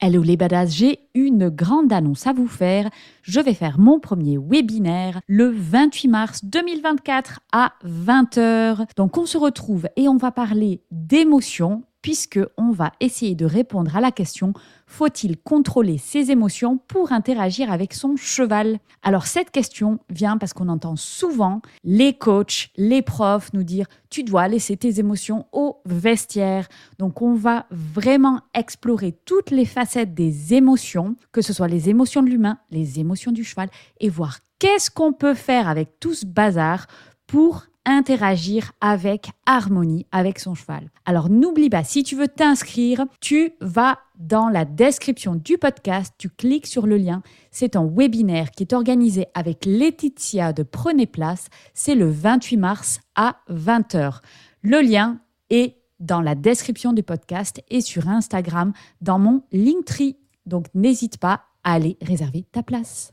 Hello les badass, j'ai une grande annonce à vous faire. Je vais faire mon premier webinaire le 28 mars 2024 à 20h. Donc on se retrouve et on va parler d'émotions puisque on va essayer de répondre à la question faut-il contrôler ses émotions pour interagir avec son cheval? Alors cette question vient parce qu'on entend souvent les coachs, les profs nous dire tu dois laisser tes émotions au vestiaire. Donc on va vraiment explorer toutes les facettes des émotions, que ce soit les émotions de l'humain, les émotions du cheval et voir qu'est-ce qu'on peut faire avec tout ce bazar pour interagir avec harmonie avec son cheval. Alors n'oublie pas, si tu veux t'inscrire, tu vas dans la description du podcast, tu cliques sur le lien. C'est un webinaire qui est organisé avec Laetitia de Prenez Place. C'est le 28 mars à 20h. Le lien est dans la description du podcast et sur Instagram dans mon Linktree. Donc n'hésite pas à aller réserver ta place.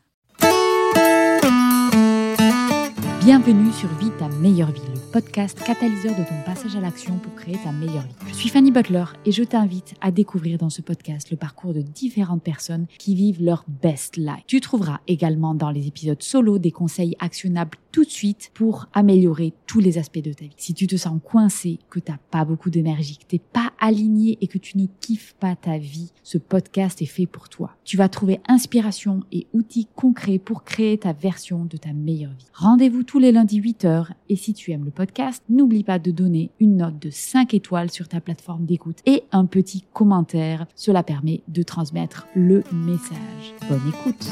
Bienvenue sur Vie ta meilleure vie, le podcast catalyseur de ton passage à l'action pour créer ta meilleure vie. Je suis Fanny Butler et je t'invite à découvrir dans ce podcast le parcours de différentes personnes qui vivent leur best life. Tu trouveras également dans les épisodes solo des conseils actionnables tout de suite pour améliorer tous les aspects de ta vie. Si tu te sens coincé, que t'as pas beaucoup d'énergie, que t'es pas aligné et que tu ne kiffes pas ta vie, ce podcast est fait pour toi. Tu vas trouver inspiration et outils concrets pour créer ta version de ta meilleure vie. Rendez-vous tous les lundis 8h et si tu aimes le podcast, n'oublie pas de donner une note de 5 étoiles sur ta plateforme d'écoute et un petit commentaire. Cela permet de transmettre le message. Bonne écoute.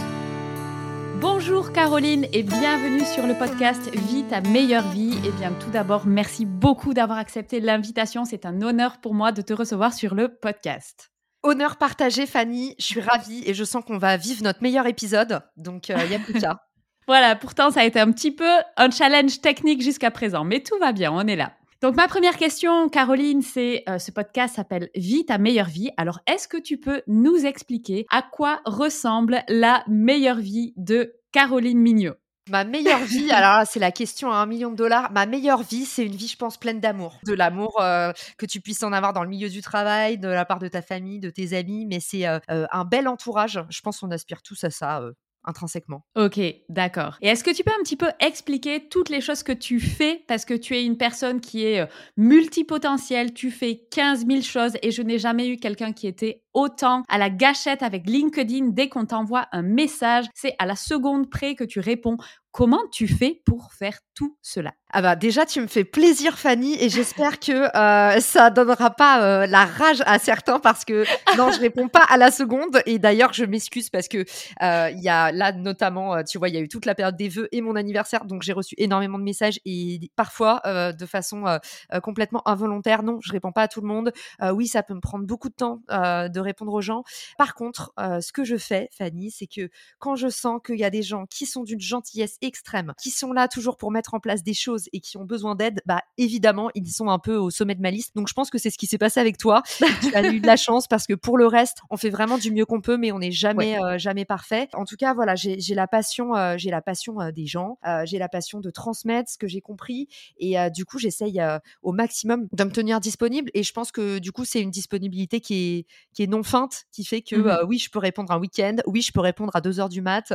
Bonjour Caroline et bienvenue sur le podcast Vie ta meilleure vie. Et eh bien tout d'abord, merci beaucoup d'avoir accepté l'invitation. C'est un honneur pour moi de te recevoir sur le podcast. Honneur partagé Fanny, je suis ravie et je sens qu'on va vivre notre meilleur épisode. Donc il euh, y a plus voilà, pourtant ça a été un petit peu un challenge technique jusqu'à présent, mais tout va bien, on est là. Donc ma première question, Caroline, c'est euh, ce podcast s'appelle Vie ta meilleure vie. Alors est-ce que tu peux nous expliquer à quoi ressemble la meilleure vie de Caroline Mignot? Ma meilleure vie, alors c'est la question à un million de dollars. Ma meilleure vie, c'est une vie, je pense, pleine d'amour. De l'amour euh, que tu puisses en avoir dans le milieu du travail, de la part de ta famille, de tes amis, mais c'est euh, un bel entourage. Je pense qu'on aspire tous à ça intrinsèquement. Ok, d'accord. Et est-ce que tu peux un petit peu expliquer toutes les choses que tu fais? Parce que tu es une personne qui est euh, multipotentielle, tu fais 15 000 choses et je n'ai jamais eu quelqu'un qui était autant à la gâchette avec LinkedIn dès qu'on t'envoie un message, c'est à la seconde près que tu réponds. Comment tu fais pour faire tout cela? Ah bah déjà tu me fais plaisir Fanny et j'espère que euh, ça donnera pas euh, la rage à certains parce que non je réponds pas à la seconde. Et d'ailleurs je m'excuse parce que euh, il y a là notamment tu vois il y a eu toute la période des vœux et mon anniversaire donc j'ai reçu énormément de messages et parfois de façon complètement involontaire. Non je réponds pas à tout le monde. Oui ça peut me prendre beaucoup de temps de répondre aux gens. Par contre ce que je fais Fanny c'est que quand je sens qu'il y a des gens qui sont d'une gentillesse extrême qui sont là toujours pour mettre en place des choses et qui ont besoin d'aide, bah évidemment, ils sont un peu au sommet de ma liste. Donc je pense que c'est ce qui s'est passé avec toi. tu as eu de la chance parce que pour le reste, on fait vraiment du mieux qu'on peut, mais on n'est jamais euh, jamais parfait. En tout cas, voilà, j'ai la passion, euh, j'ai la passion euh, des gens, j'ai la passion de transmettre ce que j'ai compris et du coup, j'essaye au maximum de me tenir disponible. Et je pense que du coup, c'est une disponibilité qui est qui est non feinte, qui fait que mmh oui, je peux répondre un week-end, oui, je peux répondre à 2 heures du mat.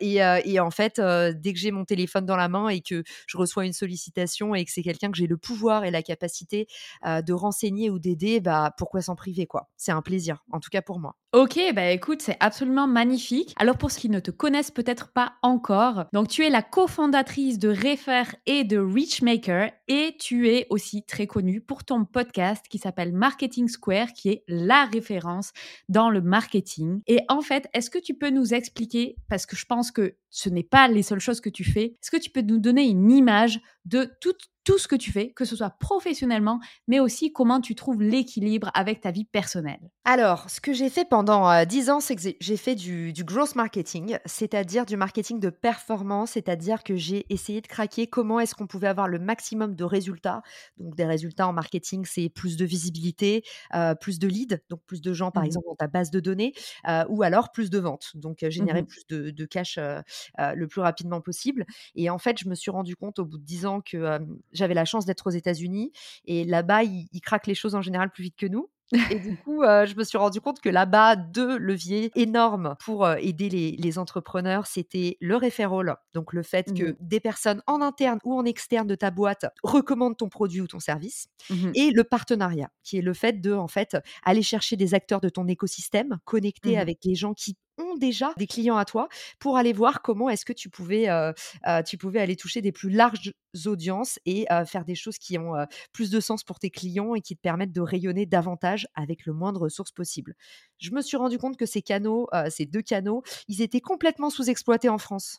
Et, et, en fait, dès que j'ai mon téléphone dans la main et que je reçois une sollicitation et que c'est quelqu'un que j'ai le pouvoir et la capacité de renseigner ou d'aider, bah pourquoi s'en priver quoi C'est un plaisir, en tout cas pour moi. Ok, bah écoute, c'est absolument magnifique. Alors pour ceux qui ne te connaissent peut-être pas encore, donc tu es la cofondatrice de Refer et de Reachmaker et tu es aussi très connue pour ton podcast qui s'appelle Marketing Square, qui est la référence dans le marketing. Et en fait, est-ce que tu peux nous expliquer, parce que je pense que ce n'est pas les seules choses que tu fais, est-ce que tu peux nous donner une image de toute tout ce que tu fais, que ce soit professionnellement, mais aussi comment tu trouves l'équilibre avec ta vie personnelle. Alors, ce que j'ai fait pendant 10 euh, ans, c'est que j'ai fait du, du growth marketing, c'est-à-dire du marketing de performance, c'est-à-dire que j'ai essayé de craquer comment est-ce qu'on pouvait avoir le maximum de résultats. Donc, des résultats en marketing, c'est plus de visibilité, euh, plus de leads, donc plus de gens, par mmh exemple, dans ta base de données, euh, ou alors plus de ventes, donc générer mmh plus de, de cash le plus rapidement possible. Et en fait, je me suis rendu compte au bout de 10 ans que j'avais la chance d'être aux États-Unis et là-bas, ils, craquent les choses en général plus vite que nous. Et du coup, euh, je me suis rendu compte que là-bas, deux leviers énormes pour euh, aider les, entrepreneurs, c'était le referral, donc le fait que mmh. des personnes en interne ou en externe de ta boîte recommandent ton produit ou ton service, mmh et le partenariat, qui est le fait de en fait aller chercher des acteurs de ton écosystème, connecter mmh avec les gens qui ont déjà des clients à toi pour aller voir comment est-ce que tu pouvais, tu pouvais aller toucher des plus larges audiences et faire des choses qui ont plus de sens pour tes clients et qui te permettent de rayonner davantage avec le moins de ressources possible. Je me suis rendu compte que ces canaux, ces deux canaux, ils étaient complètement sous-exploités en France.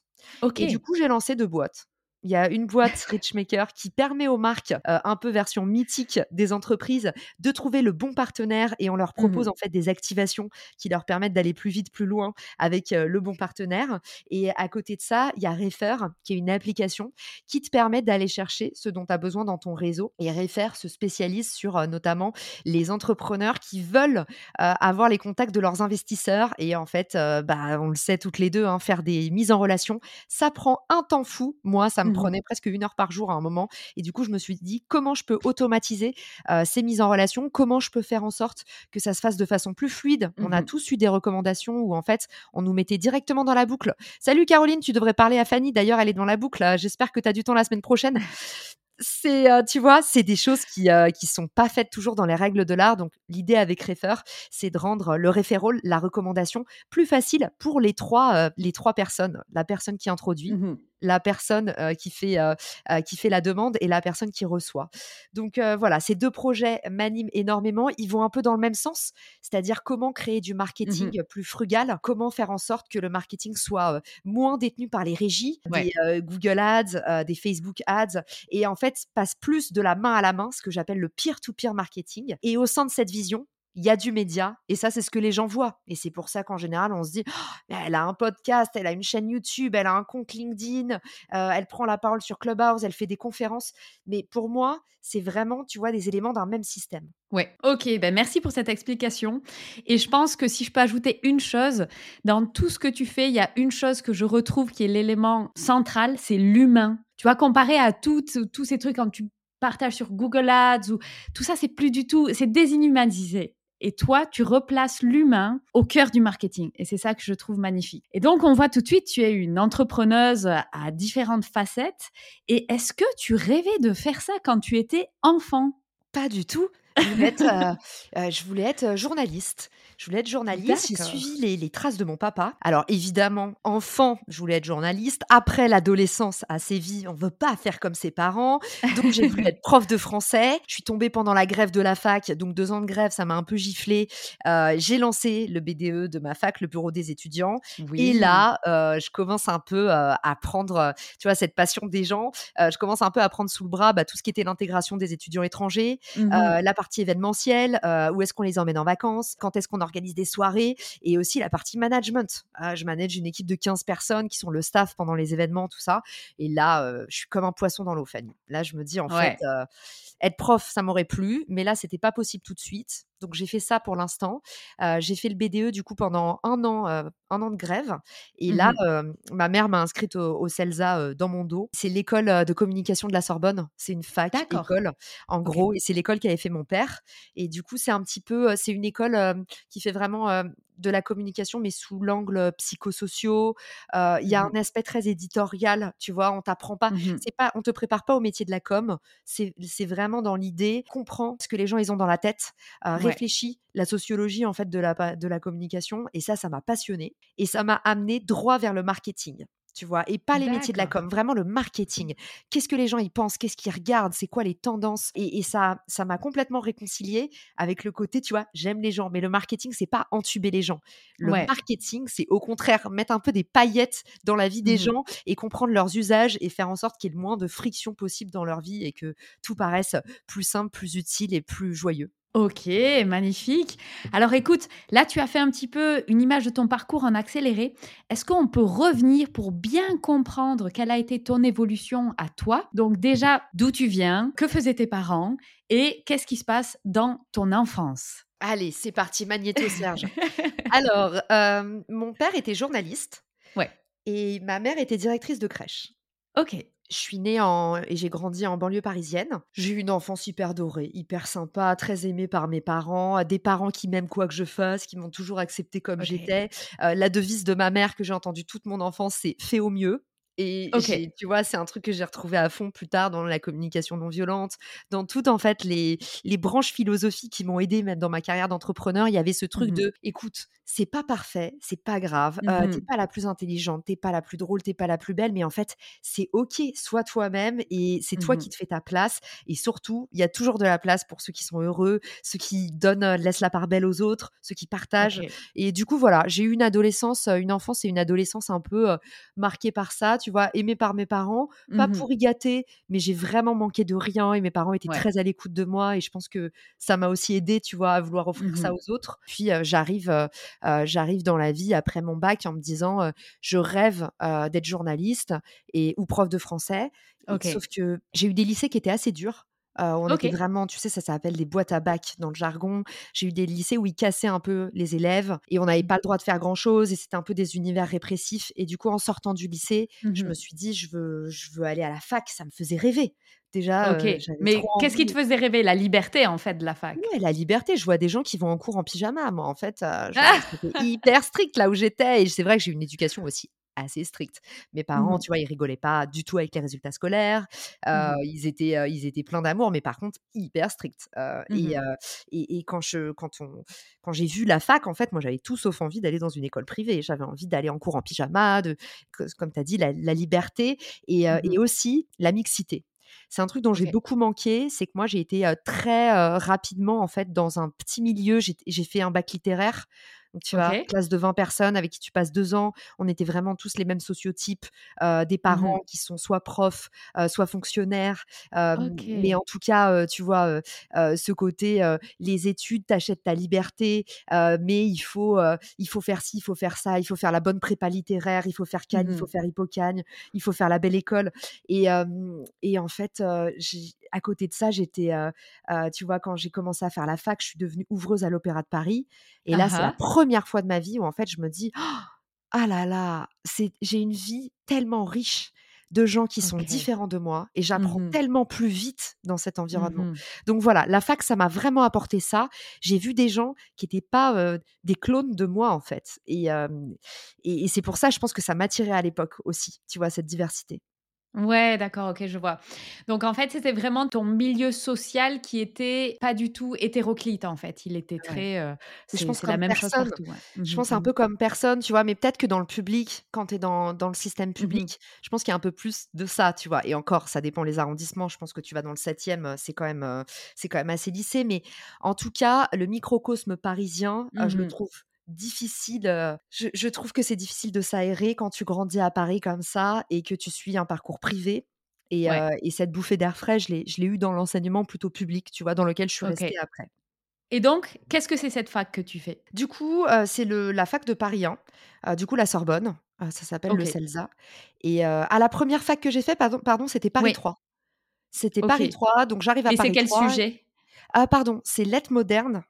Et du coup, j'ai lancé deux boîtes. Il y a une boîte Richmaker qui permet aux marques, euh, un peu version mythique des entreprises, de trouver le bon partenaire et on leur propose mmh en fait des activations qui leur permettent d'aller plus vite, plus loin avec euh, le bon partenaire. Et à côté de ça, il y a Refer qui est une application qui te permet d'aller chercher ce dont tu as besoin dans ton réseau. Et Refer se spécialise sur euh, notamment les entrepreneurs qui veulent avoir les contacts de leurs investisseurs. Et en fait, bah, on le sait toutes les deux, hein, faire des mises en relation, ça prend un temps fou. Moi, ça me Mmh prenait presque une heure par jour à un moment. Et du coup, je me suis dit comment je peux automatiser ces mises en relation, comment je peux faire en sorte que ça se fasse de façon plus fluide. On a mmh tous eu des recommandations où en fait, on nous mettait directement dans la boucle. Salut Caroline, tu devrais parler à Fanny. D'ailleurs, elle est dans la boucle. J'espère que tu as du temps la semaine prochaine c'est tu vois c'est des choses qui euh, qui sont pas faites toujours dans les règles de l'art donc l'idée avec Refer c'est de rendre le référol la recommandation plus facile pour les trois les trois personnes la personne qui introduit mmh la personne qui, fait, qui fait la demande et la personne qui reçoit. Donc voilà, ces deux projets m'animent énormément. Ils vont un peu dans le même sens, c'est-à-dire comment créer du mmh marketing plus frugal, comment faire en sorte que le marketing soit moins détenu par les régies, des Google Ads, des Facebook Ads, et en fait passe plus de la main à la main, ce que j'appelle le peer-to-peer marketing. Et au sein de cette vision, il y a du média et ça c'est ce que les gens voient et c'est pour ça qu'en général on se dit «Oh, elle a un podcast elle a une chaîne YouTube elle a un compte LinkedIn euh, elle prend la parole sur Clubhouse elle fait des conférences mais pour moi c'est vraiment tu vois des éléments d'un même système Ouais, ok, ben merci pour cette explication. Et je pense que si je peux ajouter une chose, dans tout ce que tu fais, il y a une chose que je retrouve qui est l'élément central, c'est l'humain. Tu vois, comparé à tous ces trucs quand tu partages sur Google Ads ou tout ça, c'est plus du tout, c'est désinhumanisé. Et toi, tu replaces l'humain au cœur du marketing. Et c'est ça que je trouve magnifique. Et donc, on voit tout de suite, tu es une entrepreneuse à différentes facettes. Et est-ce que tu rêvais de faire ça quand tu étais enfant? Pas du tout. Je voulais être, euh, euh, je voulais être euh, journaliste. Je voulais être journaliste. J'ai suivi les, les, traces de mon papa. Alors évidemment, enfant, je voulais être journaliste. Après l'adolescence à Séville, on veut pas faire comme ses parents. Donc j'ai voulu être prof de français. Je suis tombée pendant la grève de la fac. Donc deux ans de grève, ça m'a un peu giflé. j'ai lancé le BDE de ma fac, le bureau des étudiants. Et là, je commence un peu à prendre, tu vois, cette passion des gens. je commence un peu à prendre sous le bras bah, tout ce qui était l'intégration des étudiants étrangers, mmh la partie événementielle, euh, où est-ce qu'on les emmène en vacances, quand est-ce qu'on organise des soirées, et aussi la partie management. Euh, je manage une équipe de 15 personnes qui sont le staff pendant les événements, tout ça. Et là, euh, je suis comme un poisson dans l'eau, Fanny. Là, je me dis, en fait, être prof, ça m'aurait plu, mais là, c'était pas possible tout de suite. Donc j'ai fait ça pour l'instant. j'ai fait le BDE du coup pendant un an, un an de grève. Et mmh là, ma mère m'a inscrite au, CELSA dans mon dos. C'est l'école de communication de la Sorbonne. C'est une fac école en gros, et c'est l'école qui avait fait mon père. Et du coup, c'est un petit peu, c'est une école qui fait vraiment de la communication, mais sous l'angle psychosociaux. Il y a mmh un aspect très éditorial, tu vois. On t'apprend pas, mmh c'est pas, on te prépare pas au métier de la com. C'est vraiment dans l'idée, comprends ce que les gens ils ont dans la tête, réfléchis la sociologie en fait de la de la communication. Et ça, ça m'a passionné et ça m'a amené droit vers le marketing tu vois, et pas les métiers de la com, vraiment le marketing. Qu'est-ce que les gens y pensent, qu'est-ce qu'ils regardent, c'est quoi les tendances, et, ça, ça m'a complètement réconcilié avec le côté, tu vois, j'aime les gens, mais le marketing, c'est pas entuber les gens. Le marketing, c'est au contraire mettre un peu des paillettes dans la vie des mmh gens et comprendre leurs usages et faire en sorte qu'il y ait le moins de friction possible dans leur vie et que tout paraisse plus simple, plus utile et plus joyeux. Ok, magnifique. Alors écoute, là tu as fait un petit peu une image de ton parcours en accéléré. Est-ce qu'on peut revenir pour bien comprendre quelle a été ton évolution à toi? Donc déjà, d'où tu viens, que faisaient tes parents et qu'est-ce qui se passe dans ton enfance? Allez, c'est parti, magnéto Serge. Alors, euh, mon père était journaliste. Ouais. Et ma mère était directrice de crèche. Ok. Je suis née en et j'ai grandi en banlieue parisienne. J'ai eu une enfance hyper dorée, hyper sympa, très aimée par mes parents, des parents qui m'aiment quoi que je fasse, qui m'ont toujours acceptée comme j'étais. Heu, la devise de ma mère que j'ai entendue toute mon enfance, c'est: «Fais au mieux». Et OK. j'ai tu vois, c'est un truc que j'ai retrouvé à fond plus tard dans la communication non violente, dans toutes en fait les les branches philosophiques qui m'ont aidée même dans ma carrière d'entrepreneur. Il y avait ce truc Mmh de: «Écoute, c'est pas parfait, c'est pas grave, tu Mmh pas la plus intelligente, tu pas la plus drôle, tu pas la plus belle, mais en fait, c'est OK, sois toi-même et c'est toi Mmh qui te fais ta place et surtout, il y a toujours de la place pour ceux qui sont heureux, ceux qui donnent, laissent la part belle aux autres, ceux qui partagent» et du coup, voilà, j'ai eu une adolescence, une enfance et une adolescence un peu, heu, marquées par ça, tu vois? Aimée par mes parents, pas Mmh pourri gâté, mais j'ai vraiment manqué de rien et mes parents étaient Ouais. très à l'écoute de moi et je pense que ça m'a aussi aidée, tu vois, à vouloir offrir ça Mmh aux autres. Puis, j'arrive, heu, j'arrive dans la vie après mon bac en me disant, heu: «Je rêve, heu, d'être journaliste et ou prof de français» sauf que j'ai eu des lycées qui étaient assez durs. On était vraiment tu sais, ça s'appelle des boîtes à bac dans le jargon. J'ai eu des lycées où ils cassaient un peu les élèves et on n'avait Mmh. pas le droit de faire grand chose et c'était un peu des univers répressifs et du coup, en sortant du lycée, je me Mmh suis dit: «Je veux je veux aller à la fac», ça me faisait rêver. Déjà, OK. Mais qu'est-ce qui te faisait rêver? La liberté, en fait, de la fac? ouais, la liberté, je vois des gens qui vont en cours en pyjama. Moi, en fait, je c'était hyper strict là où j'étais et c'est vrai que j'ai une éducation aussi assez stricte. Mes parents, Mmh tu vois, ils rigolaient pas du tout avec les résultats scolaires. Heu, Mmh ils étaient, heu, ils étaient pleins d'amour, mais par contre hyper stricts. Et Mmh et et quand je quand on quand j'ai vu la fac, en fait, moi, j'avais tout sauf envie d'aller dans une école privée. J'avais envie d'aller en cours en pyjama, de comme tu as dit, la la liberté et aussi la mixité. C'est un truc dont j'ai beaucoup manqué, c'est que moi j'ai été, très, rapidement en fait dans un petit milieu, j'ai fait un bac littéraire. Donc tu vois, OK. classe de 20 personnes avec qui tu passes 2 ans. On était vraiment tous les mêmes sociotypes, des parents Mmh qui sont soit profs, soit fonctionnaires. Mais en tout cas, tu vois, ce côté, les études, tu achètes ta liberté, mais il faut, il faut faire ci, il faut faire ça, il faut faire la bonne prépa littéraire, il faut faire Cannes, il faut Mmh faire Hippocagne, il faut faire la belle école. Et, et en fait, à côté de ça, j'étais, tu vois, quand j'ai commencé à faire la fac, je suis devenue ouvreuse à l'Opéra de Paris. Et là, Ah c'est la ah. Première fois de ma vie où en fait, je me dis: «Ah là là, c'est j'ai une vie tellement riche de gens qui sont différents de moi et j'apprends Mmh tellement plus vite dans cet environnement». Mmh Donc voilà, la fac, ça m'a vraiment apporté ça. J'ai vu des gens qui étaient pas, des clones de moi, en fait. Et et c'est pour ça, je pense que ça m'attirait à l'époque aussi, tu vois, cette diversité. Ouais, d'accord, OK, je vois. Donc en fait, c'était vraiment ton milieu social qui était pas du tout hétéroclite, en fait. Il était Ouais. très, heu, Mais je c'est pense c'est la même chose partout, ouais. Je Mmh pense un mh. peu comme personne, tu vois? Mais peut-être que dans le public, quand tu es dans dans le système Mmh mh. public, je pense qu'il y a un peu plus de ça, tu vois? Et encore, ça dépend les arrondissements. Je pense que tu vas dans le 7e, heu, c'est quand même, heu, c'est quand même assez lissé. Mais en tout cas, le microcosme parisien, je le Mmh trouve difficile, heu, je je trouve que c'est difficile de s'aérer quand tu grandis à Paris comme ça et que tu suis un parcours privé. Et Ouais, et cette bouffée d'air frais, je l'ai eue dans l'enseignement plutôt public, tu vois? Dans lequel je suis restée après. Et donc, qu'est-ce que c'est cette fac que tu fais? Du coup, heu, c'est le la fac de Paris 1, heu, du coup la Sorbonne, ça s'appelle le. CELSA et ah la 1 fac que j'ai fait pardon pardon, c'était Paris Oui, 3. C'était. Paris 3, donc j'arrive à Et c'est Paris quel 3 sujet? ah pardon, c'est lettres modernes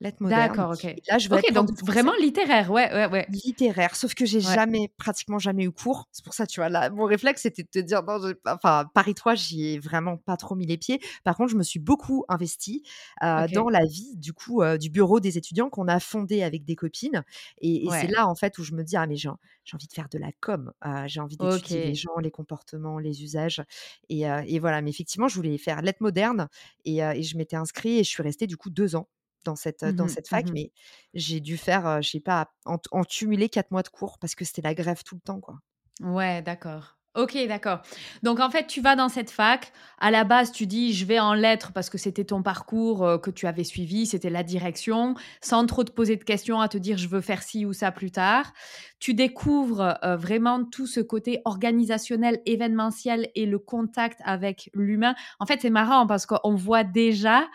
lettres modernes D'accord, OK. et là je veux être OK, prof donc vraiment littéraire, ouais, ouais, ouais. Littéraire, sauf que j'ai Ouais. jamais, pratiquement jamais eu cours. C'est pour ça, tu vois, là, mon réflexe, c'était de te dire: «Non, j'ai pas» enfin, Paris 3, j'y ai vraiment pas trop mis les pieds. Par contre, je me suis beaucoup investie, heu, dans la vie, du coup, heu, du bureau des étudiants qu'on a fondé avec des copines et et c'est là, en fait, où je me dis: «Ah mais j'ai en j'ai envie de faire de la com, heu, j'ai envie d'étudier les gens, les comportements, les usages» et voilà. Mais effectivement, je voulais faire lettres modernes et et je m'étais inscrite et je suis restée, du coup, 2 ans dans cette, Mmh dans mh. cette fac. Mmh Mais j'ai dû faire, je sais pas, en en 4 mois de cours parce que c'était la grève tout le temps, quoi. Ouais, d'accord. OK, d'accord. Donc en fait, tu vas dans cette fac. À la base, tu dis: «Je vais en lettres» parce que c'était ton parcours, que tu avais suivi, c'était la direction, sans trop te poser de questions, à te dire: «Je veux faire ci ou ça plus tard». Tu découvres, vraiment tout ce côté organisationnel, événementiel et le contact avec l'humain. En fait, c'est marrant parce qu'on voit déjà,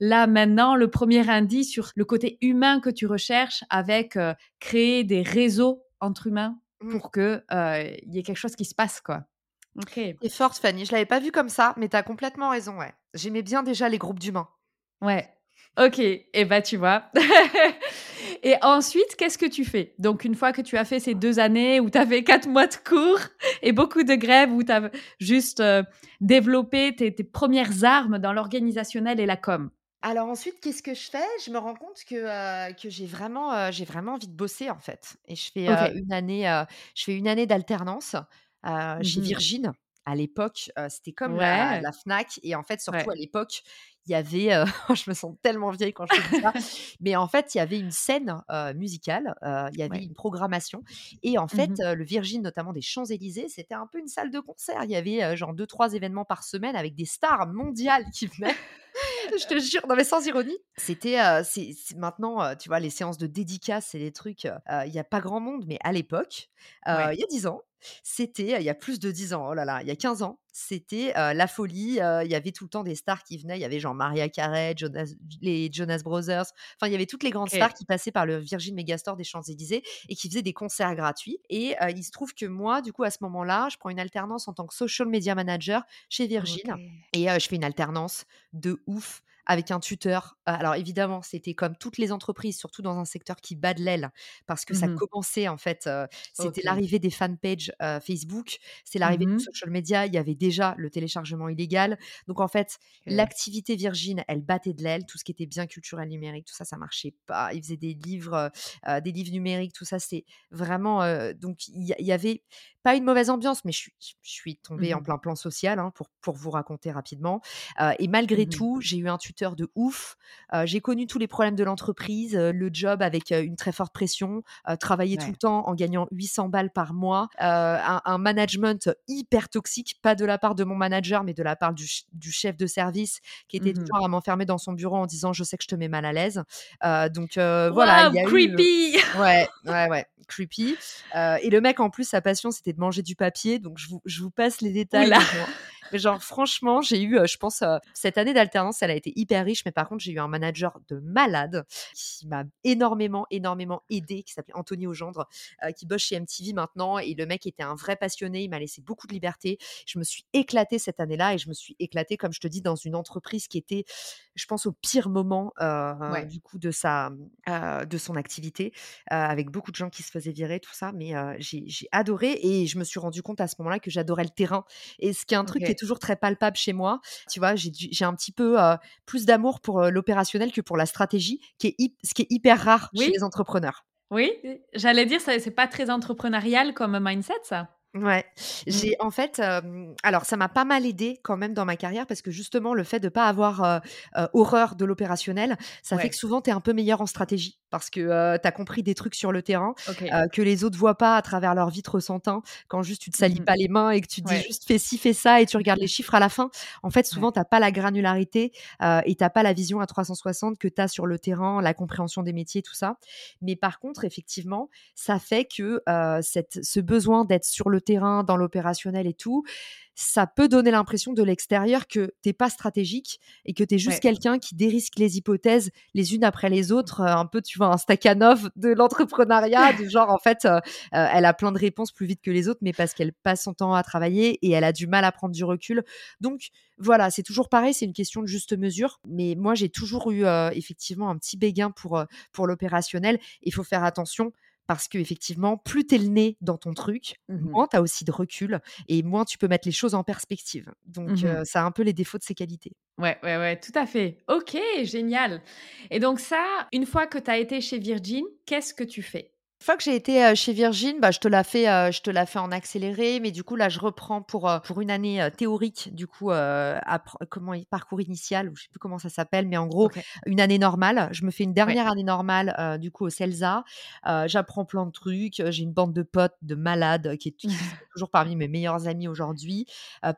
là, maintenant, le premier indice sur le côté humain que tu recherches avec, heu, créer des réseaux entre humains Mmh. pour que, il y ait quelque chose qui se passe, quoi. OK. Tu forte Fanny, je l'avais pas vu comme ça, mais tu as complètement raison, ouais. J'aimais bien déjà les groupes d'humains. Ouais. OK et bah, tu vois? Et ensuite, qu'est-ce que tu fais? Donc, une fois que tu as fait ces deux années où tu avais quatre mois de cours et beaucoup de grèves, où tu as juste euh, développé tes, premières armes dans l'organisationnel et la com. Alors ensuite, qu'est-ce que je fais? Je me rends compte que, euh, que j'ai vraiment, euh, j'ai vraiment envie de bosser en fait. Et je fais une année, je fais une année d'alternance chez mmh Virgin à l'époque, c'était comme la, Fnac. Et en fait, surtout à l'époque, il y avait, je me sens tellement vieille quand je dis ça, mais en fait, il y avait une scène musicale, il y avait une programmation. Et en fait, mmh le Virgin, notamment des Champs-Élysées, c'était un peu une salle de concert. Il y avait genre deux, trois événements par semaine avec des stars mondiales qui venaient. Je te jure, non mais sans ironie. C'était, c'est, maintenant, tu vois, les séances de dédicaces, c'est des trucs, il n'y a pas grand monde, mais à l'époque, il y a dix ans, c'était il y a plus de 10 ans, oh là là, il y a 15 ans, c'était la folie. Il y avait tout le temps des stars qui venaient. Il y avait genre Maria Carey, les Jonas Brothers. Enfin, il y avait toutes les grandes stars qui passaient par le Virgin Megastore des Champs-Élysées et qui faisaient des concerts gratuits. Et il se trouve que moi, du coup, à ce moment-là, je prends une alternance en tant que social media manager chez Virgin. Et je fais une alternance de ouf avec un tuteur. Alors évidemment, c'était comme toutes les entreprises, surtout dans un secteur qui bat de l'aile, parce que ça mmh commençait en fait. c'était l'arrivée des fanpages Facebook, c'est l'arrivée mmh social media. Il y avait déjà le téléchargement illégal. Donc en fait, l'activité Virgin, elle battait de l'aile. Tout ce qui était bien culturel numérique, tout ça, ça marchait pas. Ils faisaient des livres, des livres numériques, tout ça, c'est vraiment. donc il y, avait pas une mauvaise ambiance, mais je suis, je suis tombée en mmh plein plan social hein, pour, pour vous raconter rapidement. et malgré tout, j'ai eu un tuteur de ouf. j'ai connu tous les problèmes de l'entreprise, le job avec une très forte pression, travailler tout le temps en gagnant 800 balles par mois, un, management hyper toxique, pas de la part de mon manager, mais de la part du, chef de service qui était mmh toujours à m'enfermer dans son bureau en disant je sais que je te mets mal à l'aise. donc voilà, il y a creepy. Ouais, ouais, ouais, creepy. et le mec en plus sa passion c'était de manger du papier, donc je vous, je vous passe les détails. Mais genre, franchement, j'ai eu, je pense, cette année d'alternance, elle a été hyper riche, mais par contre, j'ai eu un manager de malade qui m'a énormément, énormément aidé, qui s'appelait Anthony Augendre, qui bosse chez MTV maintenant. Et le mec était un vrai passionné, il m'a laissé beaucoup de liberté. Je me suis éclatée cette année-là et je me suis éclatée, comme je te dis, dans une entreprise qui était, je pense, au pire moment du coup de, sa, de son activité, avec beaucoup de gens qui se faisaient virer, tout ça. Mais j'ai adoré et je me suis rendu compte à ce moment-là que j'adorais le terrain. Et ce qui est un truc qui est toujours très palpable chez moi, tu vois, j'ai un petit peu plus d'amour pour l'opérationnel que pour la stratégie, qui est ce qui est hyper rare chez les entrepreneurs. Oui, j'allais dire, c'est pas très entrepreneurial comme mindset, ça? Ouais, mmh. j'ai en fait, alors ça m'a pas mal aidé quand même dans ma carrière parce que justement le fait de pas avoir horreur de l'opérationnel, ça fait que souvent tu es un peu meilleur en stratégie parce que tu as compris des trucs sur le terrain que les autres voient pas à travers leur vitre sans teint quand juste tu te salis mmh pas les mains et que tu te dis juste fais ci, fais ça et tu regardes les chiffres à la fin. En fait, souvent tu pas la granularité et tu pas la vision à 360 que tu as sur le terrain, la compréhension des métiers, tout ça. Mais par contre, effectivement, ça fait que cette, ce besoin d'être sur le terrain, dans l'opérationnel et tout, ça peut donner l'impression de l'extérieur que t'es pas stratégique et que tu es juste quelqu'un qui dérisque les hypothèses les unes après les autres, euh, un peu, tu vois, un Stakhanov de l'entrepreneuriat, du genre, en fait, euh, euh, elle a plein de réponses plus vite que les autres, mais parce qu'elle passe son temps à travailler et elle a du mal à prendre du recul. Donc, voilà, c'est toujours pareil, c'est une question de juste mesure. Mais moi, j'ai toujours eu effectivement un petit béguin pour, pour l'opérationnel. Il faut faire attention parce qu'effectivement, plus tu es le nez dans ton truc, mmh moins tu as aussi de recul et moins tu peux mettre les choses en perspective. Donc, mmh ça a un peu les défauts de ses qualités. Ouais, ouais, ouais, tout à fait. Ok, génial. Et donc ça, une fois que tu as été chez Virgin, qu'est-ce que tu fais? Fois que j'ai été chez Virgin, bah, je te la fais, je te la fais en accéléré, mais du coup là je reprends pour pour une année théorique, du coup comment parcours initial, ou je sais plus comment ça s'appelle, mais en gros une année normale. Je me fais une dernière année normale du coup au CELSA. J'apprends plein de trucs. J'ai une bande de potes, de malades qui est, toujours parmi mes meilleurs amis aujourd'hui.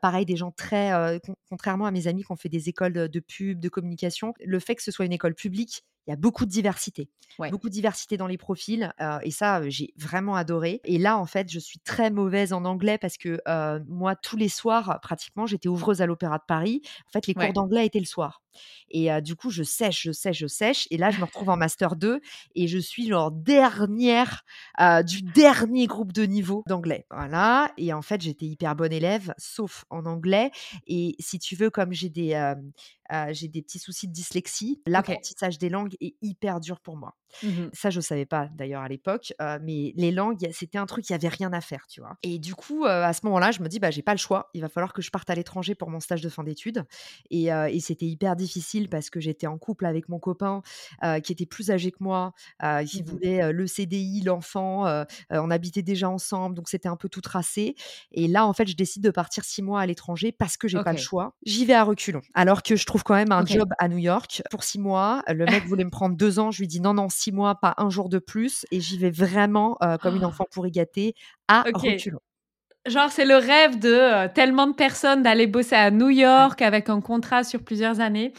pareil des gens très, contrairement à mes amis qui ont fait des écoles de, de pub, de communication, le fait que ce soit une école publique il y a beaucoup de diversité, beaucoup de diversité dans les profils et ça j'ai vraiment adoré. Et là en fait je suis très mauvaise en anglais parce que moi tous les soirs pratiquement j'étais ouvreuse à l'Opéra de Paris. En fait les cours d'anglais étaient le soir. Et du coup je sèche, je sèche, je sèche. Et là je me retrouve en master 2 et je suis genre dernière du dernier groupe de niveau d'anglais. Voilà. Et en fait j'étais hyper bonne élève sauf en anglais. Et si tu veux comme j'ai des j'ai des petits soucis de dyslexie. L'apprentissage des langues est hyper dur pour moi. Mmh Ça, je savais pas d'ailleurs à l'époque, mais les langues, c'était un truc, il y avait rien à faire, tu vois? Et du coup, à ce moment-là, je me dis: «Bah, j'ai pas le choix, il va falloir que je parte à l'étranger pour mon stage de fin d'études» et c'était hyper difficile parce que j'étais en couple avec mon copain, qui était plus âgé que moi, qui Mmh mh. voulait, le CDI, l'enfant, on habitait déjà ensemble, donc c'était un peu tout tracé et là, en fait, je décide de partir 6 mois à l'étranger parce que j'ai pas le choix. J'y vais à reculons, alors que je trouve quand même un job à New York pour 6 mois. Le mec voulait me prendre 2 ans, je lui dis: «Non, non, 6 mois, pas un jour de plus» et j'y vais vraiment, heu, comme une enfant pourri gâtée, à OK. reculons. Genre, c'est le rêve de, heu, tellement de personnes d'aller bosser à New. York avec un contrat sur plusieurs années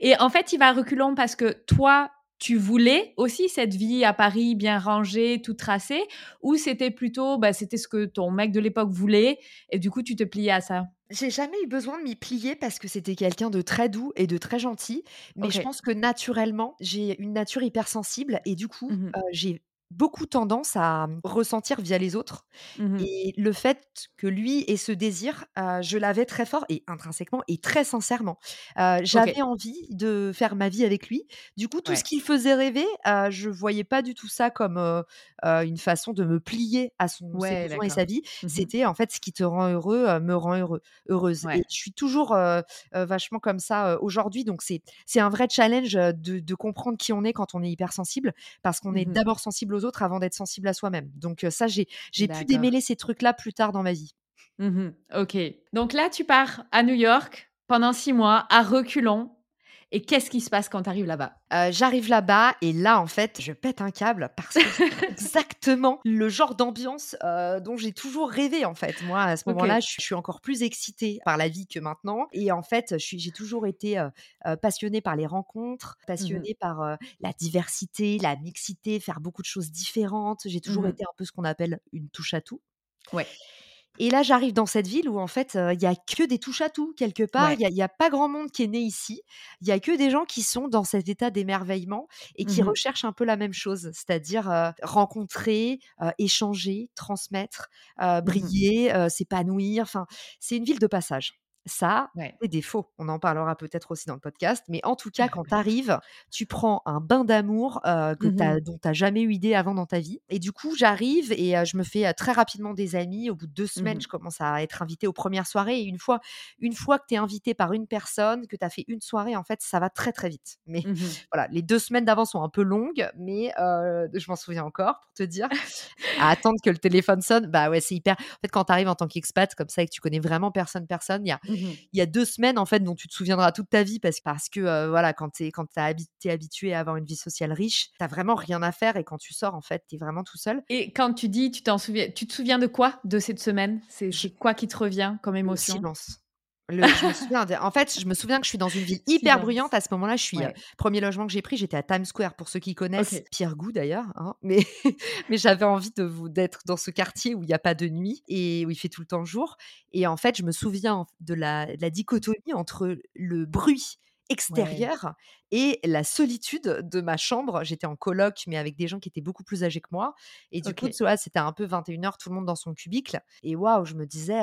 et en fait, il va à reculons parce que toi, tu voulais aussi cette vie à Paris bien rangée, tout tracé ou c'était plutôt, bah, c'était ce que ton mec de l'époque voulait et du coup, tu te pliais à ça? J'ai jamais eu besoin de m'y plier parce que c'était quelqu'un de très doux et de très gentil, mais je pense que naturellement, j'ai une nature hypersensible et du coup, Mmh mh. heu, j'ai beaucoup tendance à, ressentir via les autres Mmh mh. et le fait que lui ait ce désir, je l'avais très fort et intrinsèquement et très sincèrement. J'avais envie de faire ma vie avec lui. Du coup, tout ce Ouais. qui le faisait rêver, heu, je voyais pas du tout ça comme, une façon de me plier à son Ouais, besoins et sa vie. Mmh mh. C'était en fait ce qui te rend heureux, heu, me rend heureux heureuse et je suis toujours, vachement comme ça, aujourd'hui donc c'est un vrai challenge, de de comprendre qui on est quand on est hypersensible parce qu'on est Mmh mh. d'abord sensible aux autres avant d'être sensible à soi-même donc heu, ça j'ai pu démêler ces trucs-là plus tard dans ma vie. Mmh mh. OK. Donc là, tu pars à New York pendant 6 mois à reculons et qu'est-ce qui se passe quand tu arrives là-bas? Heu, j'arrive là-bas et là, en fait, je pète un câble parce que c'est exactement le genre d'ambiance, heu, dont j'ai toujours rêvé, en fait. Moi, à ce moment-là, je suis encore plus excitée par la vie que maintenant et en fait, j'ai toujours été, heu, passionnée par les rencontres, Mmh mh. passionnée par, la diversité, la mixité, faire beaucoup de choses différentes. J'ai Mmh toujours mh. été un peu ce qu'on appelle une touche à tout. Ouais. Et là, j'arrive dans cette ville où en fait, il y a que des touches à tout quelque part. Il Ouais. y a pas grand monde qui est né ici. Il y a que des gens qui sont dans cet état d'émerveillement et Mmh qui mh. recherchent un peu la même chose, c'est-à-dire, rencontrer, échanger, transmettre, Mmh mh. briller, s'épanouir. Enfin, c'est une ville de passage. Ça a Ouais. des défauts, on en parlera peut-être aussi dans le podcast, mais en tout cas, quand tu arrives, tu prends un bain d'amour, heu, que mh. dont tu as jamais eu idée avant dans ta vie et du coup, j'arrive et heu, je me fais, heu, très rapidement des amis. Au bout de 2 Mmh semaines, je commence à être invitée aux premières soirées et une fois une fois que tu es invitée par une personne, que tu as fait une soirée, en fait, ça va très, très vite. Mais Mmh mh. voilà, les 2 semaines d'avant sont un peu longues, mais je m'en souviens encore pour te dire. À attendre que le téléphone sonne, bah, ouais, c'est hyper en fait, quand tu arrives en tant qu'expat comme ça et que tu connais vraiment personne, personne, il y a Mmh mh. il y a 2 semaines, en fait, dont tu te souviendras toute ta vie parce parce que, heu, voilà, quand tu es quand tu as habi tu es habitué à avoir une vie sociale riche, tu as vraiment rien à faire et quand tu sors, en fait, tu es vraiment tout seul. Et quand tu dis tu t'en souviens tu te souviens de quoi de cette semaine? C'est c'est quoi qui te revient comme le émotion? silence. Le je me souviens de en fait, je me souviens que je suis dans une ville hyper bruyante. À ce moment-là, je suis, Ouais. 1er logement que j'ai pris, j'étais à Times Square pour ceux qui connaissent. OK. Pierre Gou d'ailleurs, hein, mais mais j'avais envie de vous d'être dans ce quartier où il y a pas de nuit et où il fait tout le temps jour et en fait, je me souviens de la de la dichotomie entre le bruit Ouais. extérieur et la solitude de ma chambre. J'étais en coloc, mais avec des gens qui étaient beaucoup plus âgés que moi et du coup, c'était un peu 21:00, tout le monde dans son cubicle et waouh, je me disais,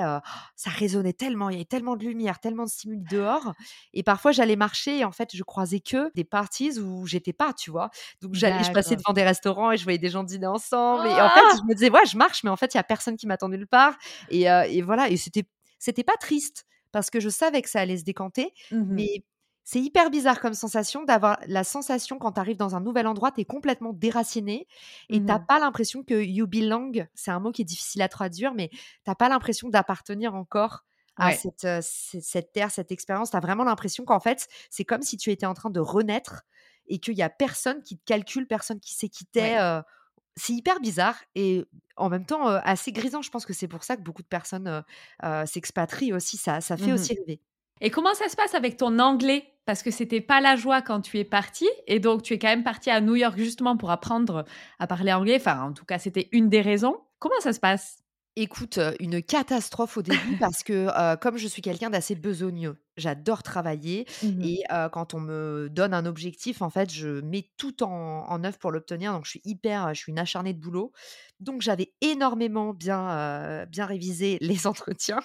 «Ça résonnait tellement, il y avait tellement de lumière, tellement de stimuli dehors» et parfois j'allais marcher et en fait, je croisais que des parties où j'étais pas, tu vois? Donc j'allais je passais devant des restaurants et je voyais des gens dîner ensemble et en fait, je Ah! me disais: «Ouais, je marche, mais en fait, il y a personne qui m'attend nulle part» et et voilà et c'était c'était pas triste parce que je savais que ça allait se décanter, Mmh mh. mais c'est hyper bizarre comme sensation d'avoir la sensation quand tu arrives dans un nouvel endroit, tu es complètement déraciné et Mmh tu as mh. pas l'impression que you belong. C'est un mot qui est difficile à traduire, mais tu as pas l'impression d'appartenir encore à Ouais. cette, terre, cette expérience. Tu as vraiment l'impression qu'en fait, c'est comme si tu étais en train de renaître et qu'il y a personne qui te calcule, personne qui sait qui tu es, Ouais. c'est hyper bizarre et en même temps, assez grisant. Je pense que c'est pour ça que beaucoup de personnes, s'expatrient aussi. Ça ça fait Mmh mh. aussi rêver. Et comment ça se passe avec ton anglais? Parce que c'était pas la joie quand tu es partie et donc tu es quand même partie à New York justement pour apprendre à parler anglais. Enfin, en tout cas, c'était une des raisons. Comment ça se passe? Écoute, heu, une catastrophe au début parce que, heu, comme je suis quelqu'un d'assez besogneux, j'adore travailler Mmh mh. et heu, quand on me donne un objectif, en fait, je mets tout en en œuvre pour l'obtenir. Donc je suis hyper, je suis une acharnée de boulot. Donc j'avais énormément bien, bien révisé les entretiens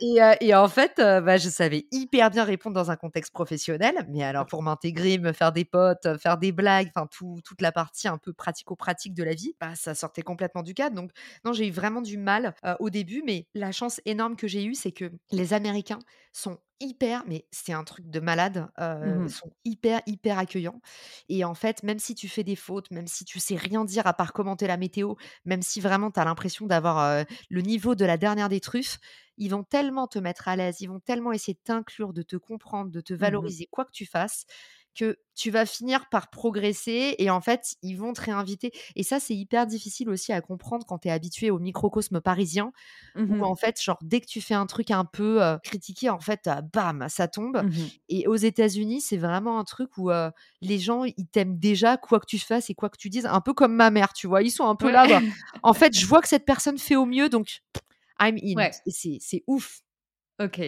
Et, en fait, bah, je savais hyper bien répondre dans un contexte professionnel, mais alors pour m'intégrer, me faire des potes, faire des blagues, enfin toute la partie un peu pratico-pratique de la vie, bah, ça sortait complètement du cadre. Donc non, j'ai eu vraiment du mal au début, mais la chance énorme que j'ai eue, c'est que les Américains sont hyper, mais c'est un truc de malade, mmh sont hyper, hyper accueillants. Et en fait, même si tu fais des fautes, même si tu sais rien dire à part commenter la météo, même si vraiment tu as l'impression d'avoir le niveau de la dernière des truffes, ils vont tellement te mettre à l'aise, ils vont tellement essayer de t'inclure, de te comprendre, de te mmh valoriser, quoi que tu fasses, que tu vas finir par progresser et en fait, ils vont te réinviter. Et ça, c'est hyper difficile aussi à comprendre quand tu es habitué au microcosme parisien, où mmh en fait, genre, dès que tu fais un truc un peu critiqué, en fait, bam, ça tombe. mmh Et aux États-Unis, c'est vraiment un truc où les gens, ils t'aiment déjà, quoi que tu fasses et quoi que tu dises, un peu comme ma mère, tu vois? Ils sont un peu là, bah, en fait, je vois que cette personne fait au mieux, donc I'm in. Ouais. C'est ouf. OK.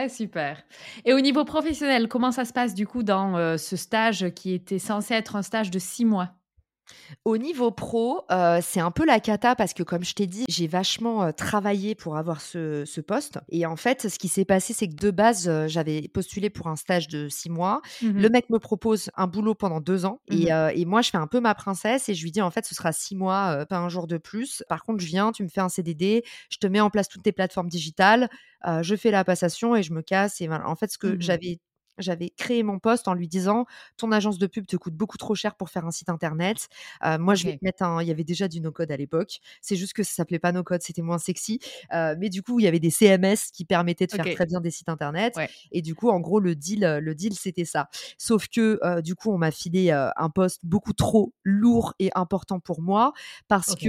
Ah, super. Et au niveau professionnel, comment ça se passe du coup dans euh, ce stage qui était censé être un stage de six mois? Au niveau pro, heu, c'est un peu la cata parce que comme je t'ai dit, j'ai vachement, heu, travaillé pour avoir ce ce poste et en fait, ce qui s'est passé, c'est que de base, heu, j'avais postulé pour un stage de 6 mois. Mmh Le mec me propose un boulot pendant 2 ans et Mmh et moi, je fais un peu ma princesse et je lui dis: «En fait, ce sera 6 mois, pas un jour de plus. Par contre, je viens, tu me fais un CDD, je te mets en place toutes tes plateformes digitales, je fais la passation et je me casse» et voilà. En fait, ce que Mmh j'avais j'avais créé mon poste en lui disant: «Ton agence de pub te coûte beaucoup trop cher pour faire un site internet. Heu, moi, je vais te mettre un» il y avait déjà du no-code à l'époque. C'est juste que ça s'appelait pas no-code, c'était moins sexy. Heu, mais du coup, il y avait des CMS qui permettaient de faire très bien des sites internet Ouais. et du coup, en gros, le deal, heu, le deal, c'était ça. Sauf que, du coup, on m'a filé, un poste beaucoup trop lourd et important pour moi parce que,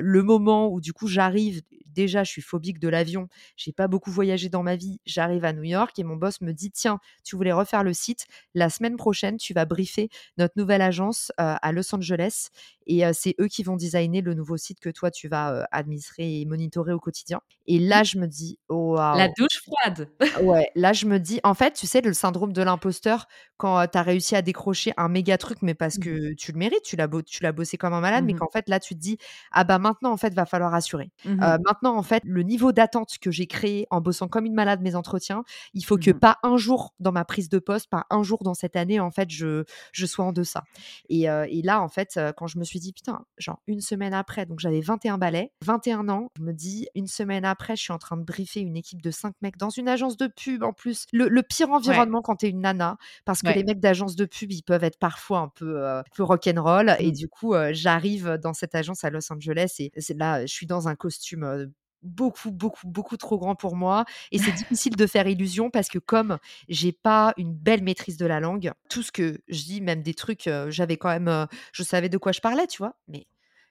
le moment où du coup j'arrive déjà, je suis phobique de l'avion, j'ai pas beaucoup voyagé dans ma vie, j'arrive à New York et mon boss me dit: «Tiens, tu voulais refaire le site, la semaine prochaine, tu vas briefer notre nouvelle agence, heu, à Los Angeles et heu, c'est eux qui vont designer le nouveau site que toi tu vas, heu, administrer et monitorer au quotidien» et Mmh. là, je me dis: La «Waouh!» douche froide. Ouais, là, je me dis en fait, tu sais, le syndrome de l'imposteur quand, tu as réussi à décrocher un méga truc, mais parce Mmh que tu le mérites, tu l'as bo bossé comme un malade, mais Mmh qu'en fait, là, tu te dis: «Ah bah, maintenant, en fait, va falloir assurer». Mmh maintenant, en fait, le niveau d'attente que j'ai créé en bossant comme une malade mes entretiens, il faut que Mmh pas un jour dans ma prise de poste, pas un jour dans cette année, en fait, je je sois en deçà et heu et là, en fait, heu, quand je me suis dit: «Putain», genre une semaine après, donc j'avais 21 balais, 21 ans, je me dis: «Une semaine après, je suis en train de briefer une équipe de 5 mecs dans une agence de pub en plus». Le le pire Ouais. environnement quand tu es une nana, parce que Ouais. les mecs d'agence de pub, ils peuvent être parfois un peu, un peu rock'n'roll et Mmh. du coup, heu, j'arrive dans cette agence à Los Angeles et là, je suis dans un costume, beaucoup, beaucoup, beaucoup trop grand pour moi et c'est difficile de faire illusion parce que comme j'ai pas une belle maîtrise de la langue, tout ce que je dis, même des trucs, heu, j'avais quand même, heu, je savais de quoi je parlais, tu vois? Mais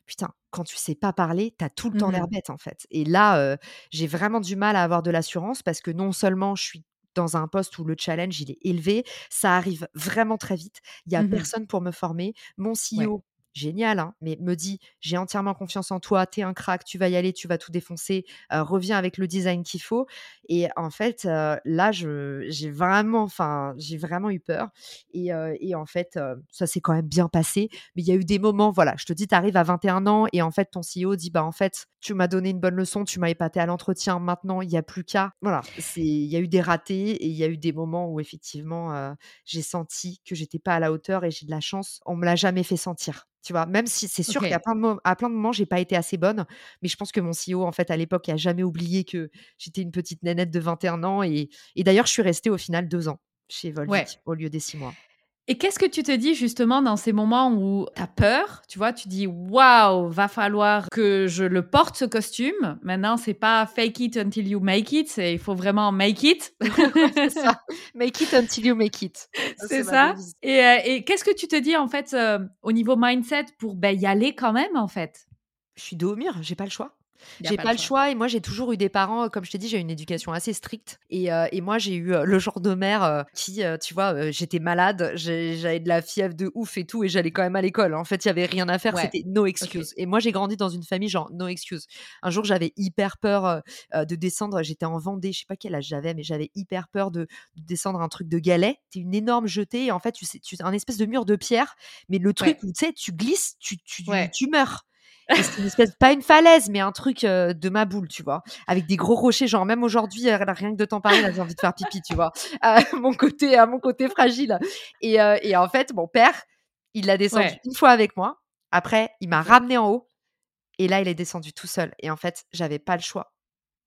putain, quand tu sais pas parler, tu as tout le temps l'air Mmh bête, en fait et là, heu, j'ai vraiment du mal à avoir de l'assurance parce que non seulement je suis dans un poste où le challenge, il est élevé, ça arrive vraiment très vite. Il y a Mmh personne pour me former. Mon Ouais. Génial, hein, mais me dit: «J'ai entièrement confiance en toi, tu es un crack, tu vas y aller, tu vas tout défoncer, heu, reviens avec le design qu'il faut» et en fait, heu, là, j'ai vraiment enfin, j'ai vraiment eu peur et et en fait, ça s'est quand même bien passé. Mais il y a eu des moments, voilà, je te dis, tu arrives à 21 ans et en fait, ton CEO dit: «Bah, en fait, tu m'as donné une bonne leçon, tu m'as épaté à l'entretien, maintenant, il y a plus qu'à». Voilà, il y a eu des ratés et il y a eu des moments où effectivement, j'ai senti que j'étais pas à la hauteur et j'ai de la chance, on me l'a jamais fait sentir. Tu vois? Même si c'est sûr qu'à plein de mo à plein de moments, j'ai pas été assez bonne, mais je pense que mon CEO, en fait, à l'époque, il a jamais oublié que j'étais une petite nénette de 21 ans et et d'ailleurs, je suis restée au final 2 ans chez Ouais. Volvic au lieu des 6 mois. Et qu'est-ce que tu te dis justement dans ces moments où tu as peur, tu vois? Tu dis: «Waouh, va falloir que je le porte ce costume. Maintenant, c'est pas fake it until you make it, c'est il faut vraiment make it». C'est ça, make it until you make it. C'est ça devise. et qu'est-ce que tu te dis en fait, heu, au niveau mindset pour, beh, y aller quand même en fait? Je suis dos au mur, j'ai pas le choix. J'ai pas le pas le choix. et moi j'ai toujours eu des parents, comme je t'ai dit, j'ai une éducation assez stricte et heu et moi j'ai eu, heu, le genre de mère, qui, tu vois, j'étais malade, j'avais de la fièvre de ouf et tout et j'allais quand même à l'école. En fait, il y avait rien à faire, Ouais, c'était no excuse et moi j'ai grandi dans une famille genre no excuse. Un jour, j'avais hyper peur, de descendre, j'étais en Vendée, je sais pas quel âge j'avais, mais j'avais hyper peur de de descendre un truc de galet. C'est une énorme jetée et en fait, tu sais tu un espèce de mur de pierre, mais le truc Ouais, où tu sais, tu glisses, tu tu ouais. tu meurs c'est une espèce, pas une falaise, mais un truc de ma boule, tu vois, avec des gros rochers. Genre même aujourd'hui, rien que de t'en parler, j'ai envie de faire pipi, tu vois. À mon côté, à mon côté fragile. Et, et en fait, mon père, il l'a descendu une fois avec moi. Après, il m'a ramené en haut. Et là, il est descendu tout seul. Et en fait, j'avais pas le choix.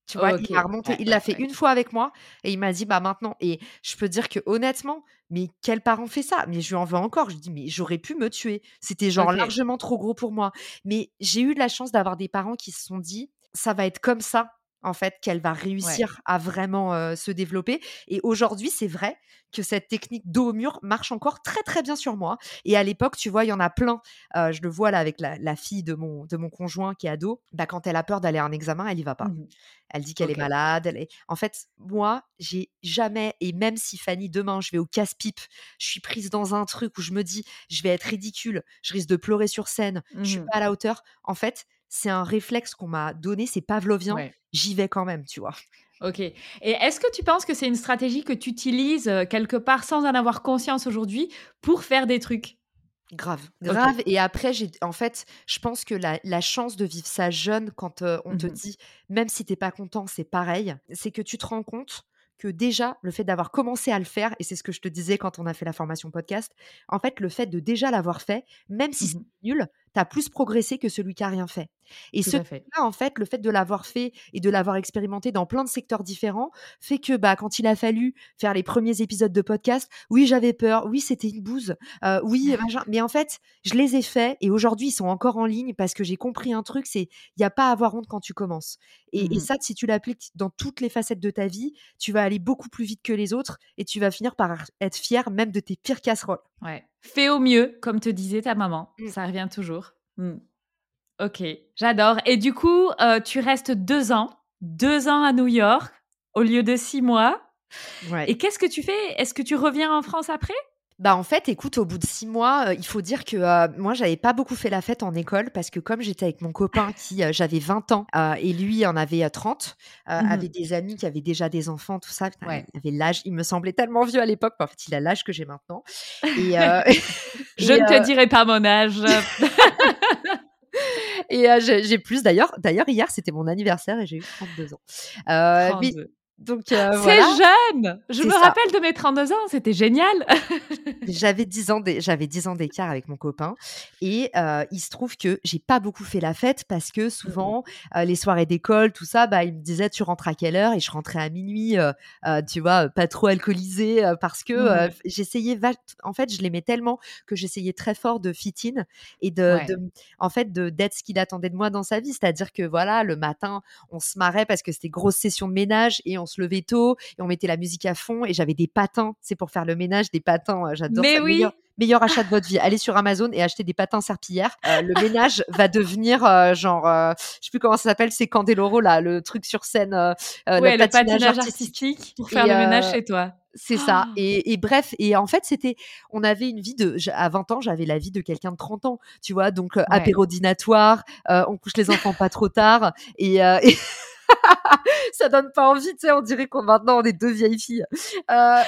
Tu vois, il remonté, il l'a fait une fois avec moi et il m'a dit bah maintenant et je peux dire que honnêtement, mais quel parent fait ça? Mais je lui en veux encore. Je dis mais j'aurais pu me tuer. C'était genre largement trop gros pour moi. Mais j'ai eu de la chance d'avoir des parents qui se sont dit ça va être comme ça en fait qu'elle va réussir à vraiment se développer. Et aujourd'hui, c'est vrai que cette technique dos au mur marche encore très très bien sur moi. Et à l'époque, tu vois, il y en a plein. je le vois là avec la, fille de mon, de mon conjoint qui est ado. Bah, quand elle a peur d'aller à un examen, elle y va pas. Mmh elle dit qu'elle est malade. Elle est... En fait, moi, j'ai jamais, et même si Fanny, demain, je vais au casse-pipe, je suis prise dans un truc où je me dis, je vais être ridicule, je risque de pleurer sur scène, je suis mmh pas à la hauteur. En fait, c'est un réflexe qu'on m'a donné, c'est pavlovien. J'y vais quand même, tu vois. Ok. Et est-ce que tu penses que c'est une stratégie que tu utilises quelque part sans en avoir conscience aujourd'hui pour faire des trucs? Grave, grave. Et après, j'ai, en fait, je pense que la, chance de vivre ça jeune, quand on te mmh dit, même si t'es pas content, c'est pareil, c'est que tu te rends compte que déjà, le fait d'avoir commencé à le faire, et c'est ce que je te disais quand on a fait la formation podcast, en fait, le fait de déjà l'avoir fait, même si mmh c'est nul, tu as plus progressé que celui qui a rien fait. Et ce fait. en fait, le fait de l'avoir fait et de l'avoir expérimenté dans plein de secteurs différents fait que bah, quand il a fallu faire les premiers épisodes de podcast, oui, j'avais peur, oui, c'était une bouse, euh, oui, mais en fait, je les ai faits et aujourd'hui, ils sont encore en ligne parce que j'ai compris un truc, c'est il n'y a pas à avoir honte quand tu commences. Et, et mmh ça, si tu l'appliques dans toutes les facettes de ta vie, tu vas aller beaucoup plus vite que les autres et tu vas finir par être fier même de tes pires casseroles. Ouais. Fais au mieux, comme te disait ta maman. Mmh. Ça revient toujours. Mmh. Ok, j'adore. Et du coup, euh, tu restes deux ans, deux ans à New York au lieu de six mois. Ouais. Et qu'est-ce que tu fais? Est-ce que tu reviens en France après? Bah en fait, écoute, au bout de six mois, euh, il faut dire que euh, moi, j'avais pas beaucoup fait la fête en école parce que comme j'étais avec mon copain qui, j'avais 20 ans et lui en avait 30, mmh avait des amis qui avaient déjà des enfants, tout ça, il avait l'âge, il me semblait tellement vieux à l'époque, en fait, il a l'âge que j'ai maintenant. Et, Je ne te dirai pas mon âge. et j'ai plus d'ailleurs. D'ailleurs, hier, c'était mon anniversaire et j'ai eu 32 ans. Euh, donc euh, c'est jeune. Je me rappelle de mes 32 ans, c'était génial. j'avais 10 ans j'avais 10 ans d'écart avec mon copain et euh, il se trouve que j'ai pas beaucoup fait la fête parce que souvent mmh euh, les soirées d'école tout ça bah il me disait tu rentres à quelle heure? et je rentrais à minuit tu vois pas trop alcoolisé parce que mmh j'essayais en fait je l'aimais tellement que j'essayais très fort de fit in et de, en fait de d'être ce qu'il attendait de moi dans sa vie, c'est-à-dire que voilà, le matin, on se marrait parce que c'était grosse session de ménage et on se levait tôt et on mettait la musique à fond et j'avais des patins, c'est pour faire le ménage, des patins, euh, j'adore Mais oui. Meilleur, achat de votre vie. Allez sur Amazon et achetez des patins serpillères. Euh, le ménage va devenir euh, genre, je sais plus comment ça s'appelle, c'est Candeloro là, le truc sur scène, ouais, le, patinage, artistique, pour faire le ménage chez toi. C'est ça. Et, bref, et en fait, c'était, on avait une vie de, à 20 ans, j'avais la vie de quelqu'un de 30 ans, tu vois, donc apérodinatoire, on couche les enfants pas trop tard, et, et ça donne pas envie, tu sais, on dirait qu'on maintenant on est deux vieilles filles. Euh,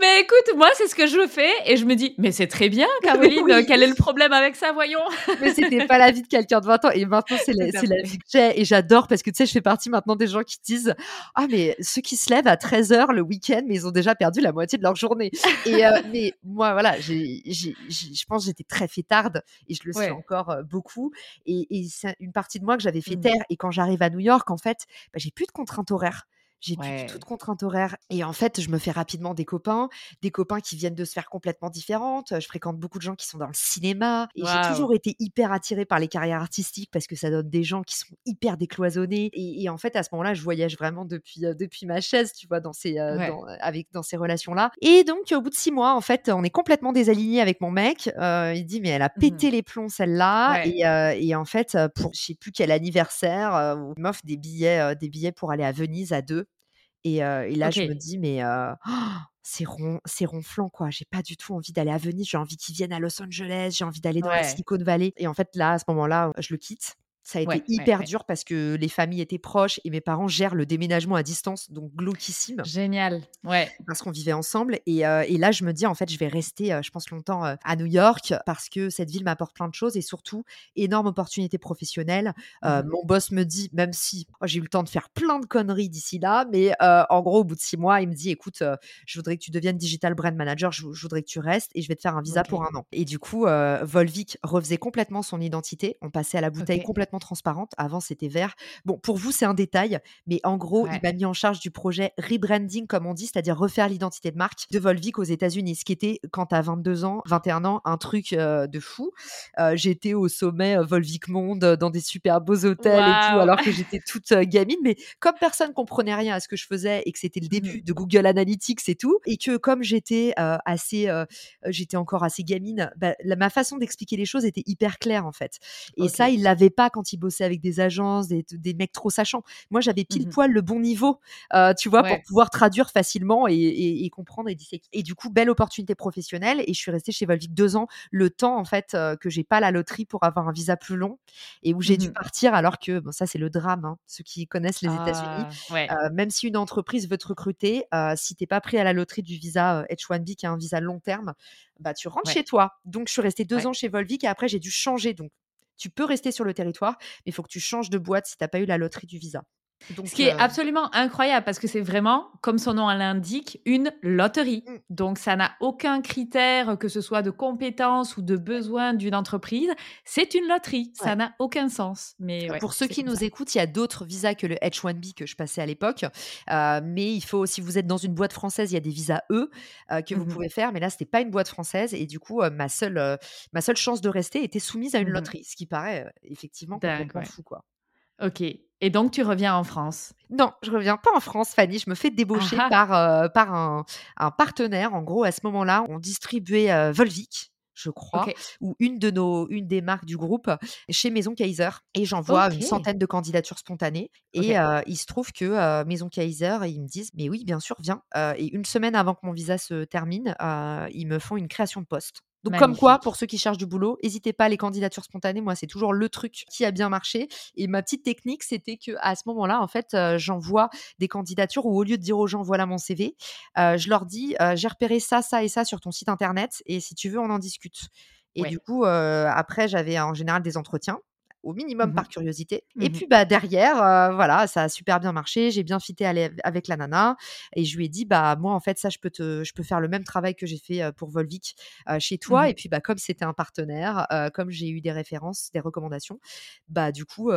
mais écoute, moi c'est ce que je fais et je me dis, mais c'est très bien, Caroline, quel est le problème avec ça, voyons? Mais c'était pas la vie de quelqu'un de 20 ans et maintenant c'est la, la, vie que j'ai et j'adore parce que tu sais, je fais partie maintenant des gens qui disent, ah mais ceux qui se lèvent à 13h le week-end, mais ils ont déjà perdu la moitié de leur journée. Et euh, mais moi voilà, je pense j'étais très fêtarde et je le suis encore euh, beaucoup et, et c'est une partie de moi que j'avais fait mmh. taire et quand j'arrive à New York en fait bah, j'ai plus de contraintes horaires j'ai plus du tout de contraintes horaires. Et en fait, je me fais rapidement des copains, des copains qui viennent de sphères complètement différentes. Je fréquente beaucoup de gens qui sont dans le cinéma. Et j'ai toujours été hyper attirée par les carrières artistiques parce que ça donne des gens qui sont hyper décloisonnés. Et, en fait, à ce moment-là, je voyage vraiment depuis, depuis ma chaise, tu vois, dans ces, dans, avec, dans ces relations-là. Et donc, au bout de six mois, en fait, on est complètement désalignés avec mon mec. il dit, mais elle a mmh pété les plombs, celle-là. Et, et, en fait, pour je sais plus quel anniversaire, il m'offre des billets, des billets pour aller à Venise à deux. Et, et là, je me dis, mais c'est ron, c'est ronflant, quoi. J'ai pas du tout envie d'aller à Venise. J'ai envie qu'ils viennent à Los Angeles. J'ai envie d'aller dans la Silicon Valley. Et en fait, là, à ce moment-là, je le quitte. Ça a été Ouais, hyper ouais. dur parce que les familles étaient proches et mes parents gèrent le déménagement à distance, donc glauquissime Génial. Ouais. parce qu'on vivait ensemble et et là je me dis en fait je vais rester, je pense longtemps, à New York parce que cette ville m'apporte plein de choses et surtout énorme opportunité professionnelle. Mmh mon boss me dit même si oh, j'ai eu le temps de faire plein de conneries d'ici là, mais en gros au bout de 6 mois, il me dit: «Écoute, je voudrais que tu deviennes digital brand manager, je je voudrais que tu restes et je vais te faire un visa pour un an» et du coup, Volvic refaisait complètement son identité. On passait à la bouteille OK. complètement transparente. Avant c'était vert. Bon pour vous c'est un détail, mais en gros, il m'a mis en charge du projet rebranding, comme on dit, c'est-à-dire refaire l'identité de marque de Volvic aux États-Unis. Ce qui était, quand as 22 ans, 21 ans, un truc euh, de fou. Euh, j'étais au sommet euh, Volvic Monde, dans des super beaux hôtels et tout, alors que j'étais toute gamine. Mais comme personne comprenait rien à ce que je faisais et que c'était le Mmh début de Google Analytics et tout, et que comme j'étais assez, j'étais encore assez gamine, bah, la- ma façon d'expliquer les choses était hyper claire en fait. Et ça, il l'avait pas quand il bossait avec des agences, des, des mecs trop sachants. Moi, j'avais pile Mmh poil le bon niveau, euh, tu vois, pour pouvoir traduire facilement et, et- et comprendre et disséquer. Et du coup, belle opportunité professionnelle. Et je suis restée chez Volvic deux ans, le temps en fait euh, que j'ai pas la loterie pour avoir un visa plus long et où j'ai dû Mmh partir alors que bon, ça c'est le drame. hein, ceux qui connaissent les États-Unis, Ah, ouais. euh, même si une entreprise veut te recruter, si t'es pas pris à la loterie du visa euh, H1B qui est un visa long terme, bah tu rentres Ouais. chez toi. Donc je suis restée deux ans chez Volvic et après j'ai dû changer. Donc tu peux rester sur le territoire, mais il faut que tu changes de boîte si t'as pas eu la loterie du visa. Donc, Ce qui est euh, absolument incroyable parce que c'est vraiment, comme son nom l'indique, une loterie. Mm. Donc ça n'a aucun critère, que ce soit de compétence ou de besoin d'une entreprise. C'est une loterie. Ça n'a aucun sens. Mais ouais, Pour ceux qui nous ça. écoutent, il y a d'autres visas que le H1B que je passais à l'époque. Euh, mais il faut, si vous êtes dans une boîte française, il y a des visas E euh, que vous Mhm. pouvez faire. Mais là, c'était pas une boîte française. Et du coup, ma, seule, ma seule chance de rester était soumise à une Mhm. loterie. Ce qui paraît effectivement complètement ouais. fou. Quoi. Ok. Et donc tu reviens en France? Non, je reviens pas en France, Fanny. Je me fais débaucher Ah par, euh, par un, un partenaire. En gros, à ce moment-là, on distribuait euh, Volvic, je crois, ou une de nos, une des marques du groupe chez Maison Kaiser. Et j'envoie une centaine de candidatures spontanées. Et euh, il se trouve que euh, Maison Kaiser, ils me disent, mais oui, bien sûr, viens. Euh, et une semaine avant que mon visa se termine, ils me font une création de poste. Donc, comme quoi, pour ceux qui cherchent du boulot, n'hésitez pas, les candidatures spontanées, moi, c'est toujours le truc qui a bien marché. Et ma petite technique, c'était que à ce moment-là, en fait, euh, j'envoie des candidatures où, au lieu de dire aux gens, voilà mon CV, euh, je leur dis, euh, j'ai repéré ça, ça et ça sur ton site internet, et si tu veux, on en discute. Et Ouais. du coup, après, j'avais en général des entretiens au minimum Mhm. par curiosité. Et Mhm. puis bah derrière, euh, voilà, ça a super bien marché. J'ai bien fité avec la nana et je lui ai dit bah moi en fait ça je peux te, je peux faire le même travail que j'ai fait pour Volvic euh, chez toi. Mhm. Et puis bah comme c'était un partenaire, euh, comme j'ai eu des références, des recommandations, bah du coup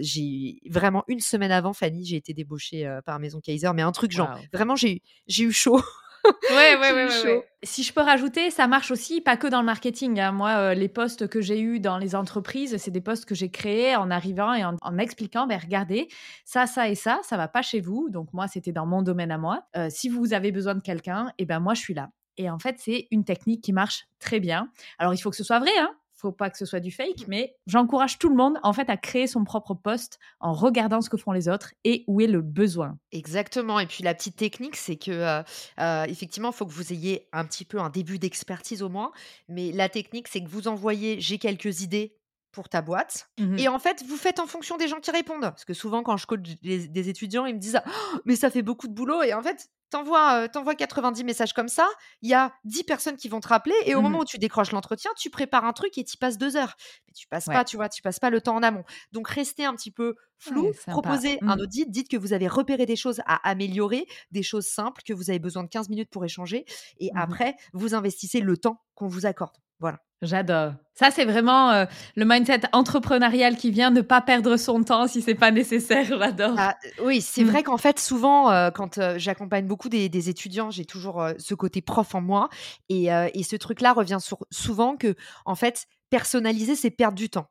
j'ai vraiment une semaine avant Fanny, j'ai été débauchée par Maison Kaiser, mais un truc genre vraiment j'ai j'ai eu chaud. Ouais, ouais, ouais, ouais. Si je peux rajouter, ça marche aussi, pas que dans le marketing. hein. Moi, euh, les postes que j'ai eus dans les entreprises, c'est des postes que j'ai créés en arrivant et en, en expliquant, ben, regardez, ça, ça et ça, ça va pas chez vous. Donc moi, c'était dans mon domaine à moi. Euh, si vous avez besoin de quelqu'un, et ben moi, je suis là. Et en fait, c'est une technique qui marche très bien. Alors, il faut que ce soit vrai, hein. Faut pas que ce soit du fake, mais j'encourage tout le monde en fait à créer son propre poste en regardant ce que font les autres et où est le besoin. Exactement. Et puis la petite technique, c'est que euh, euh, effectivement, il faut que vous ayez un petit peu un début d'expertise au moins. Mais la technique, c'est que vous envoyez, j'ai quelques idées pour ta boîte. Mhm. Et en fait, vous faites en fonction des gens qui répondent. Parce que souvent, quand je coach des, des étudiants, ils me disent Oh, Mais ça fait beaucoup de boulot. Et en fait, t'envoies euh, t'envoies 90 messages comme ça. Il y a 10 personnes qui vont te rappeler. Et au Mhm. moment où tu décroches l'entretien, tu prépares un truc et tu passes deux heures. Mais tu passes Ouais. pas, tu vois, tu passes pas le temps en amont. Donc, restez un petit peu flou. Ouais, proposez un Mhm. audit. Dites que vous avez repéré des choses à améliorer, des choses simples, que vous avez besoin de 15 minutes pour échanger. Et après, vous investissez le temps qu'on vous accorde. Voilà. J'adore. Ça, c'est vraiment euh, le mindset entrepreneurial qui vient de pas perdre son temps si c'est pas nécessaire. J'adore. Ah, oui, c'est Mm. vrai qu'en fait, souvent, euh, quand euh, j'accompagne beaucoup des, des étudiants, j'ai toujours euh, ce côté prof en moi. Et, euh, et ce truc-là revient sur- souvent que, en fait, personnaliser, c'est perdre du temps.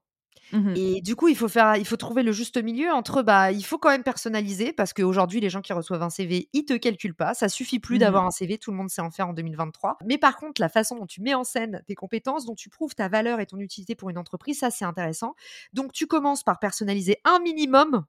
Mhm. Et du coup, il faut faire, il faut trouver le juste milieu entre, bah, il faut quand même personnaliser parce qu'aujourd'hui, les gens qui reçoivent un CV, ils te calculent pas. Ça suffit plus Mhm. d'avoir un CV, tout le monde sait en faire en 2023. Mais par contre, la façon dont tu mets en scène tes compétences, dont tu prouves ta valeur et ton utilité pour une entreprise, ça c'est intéressant. Donc tu commences par personnaliser un minimum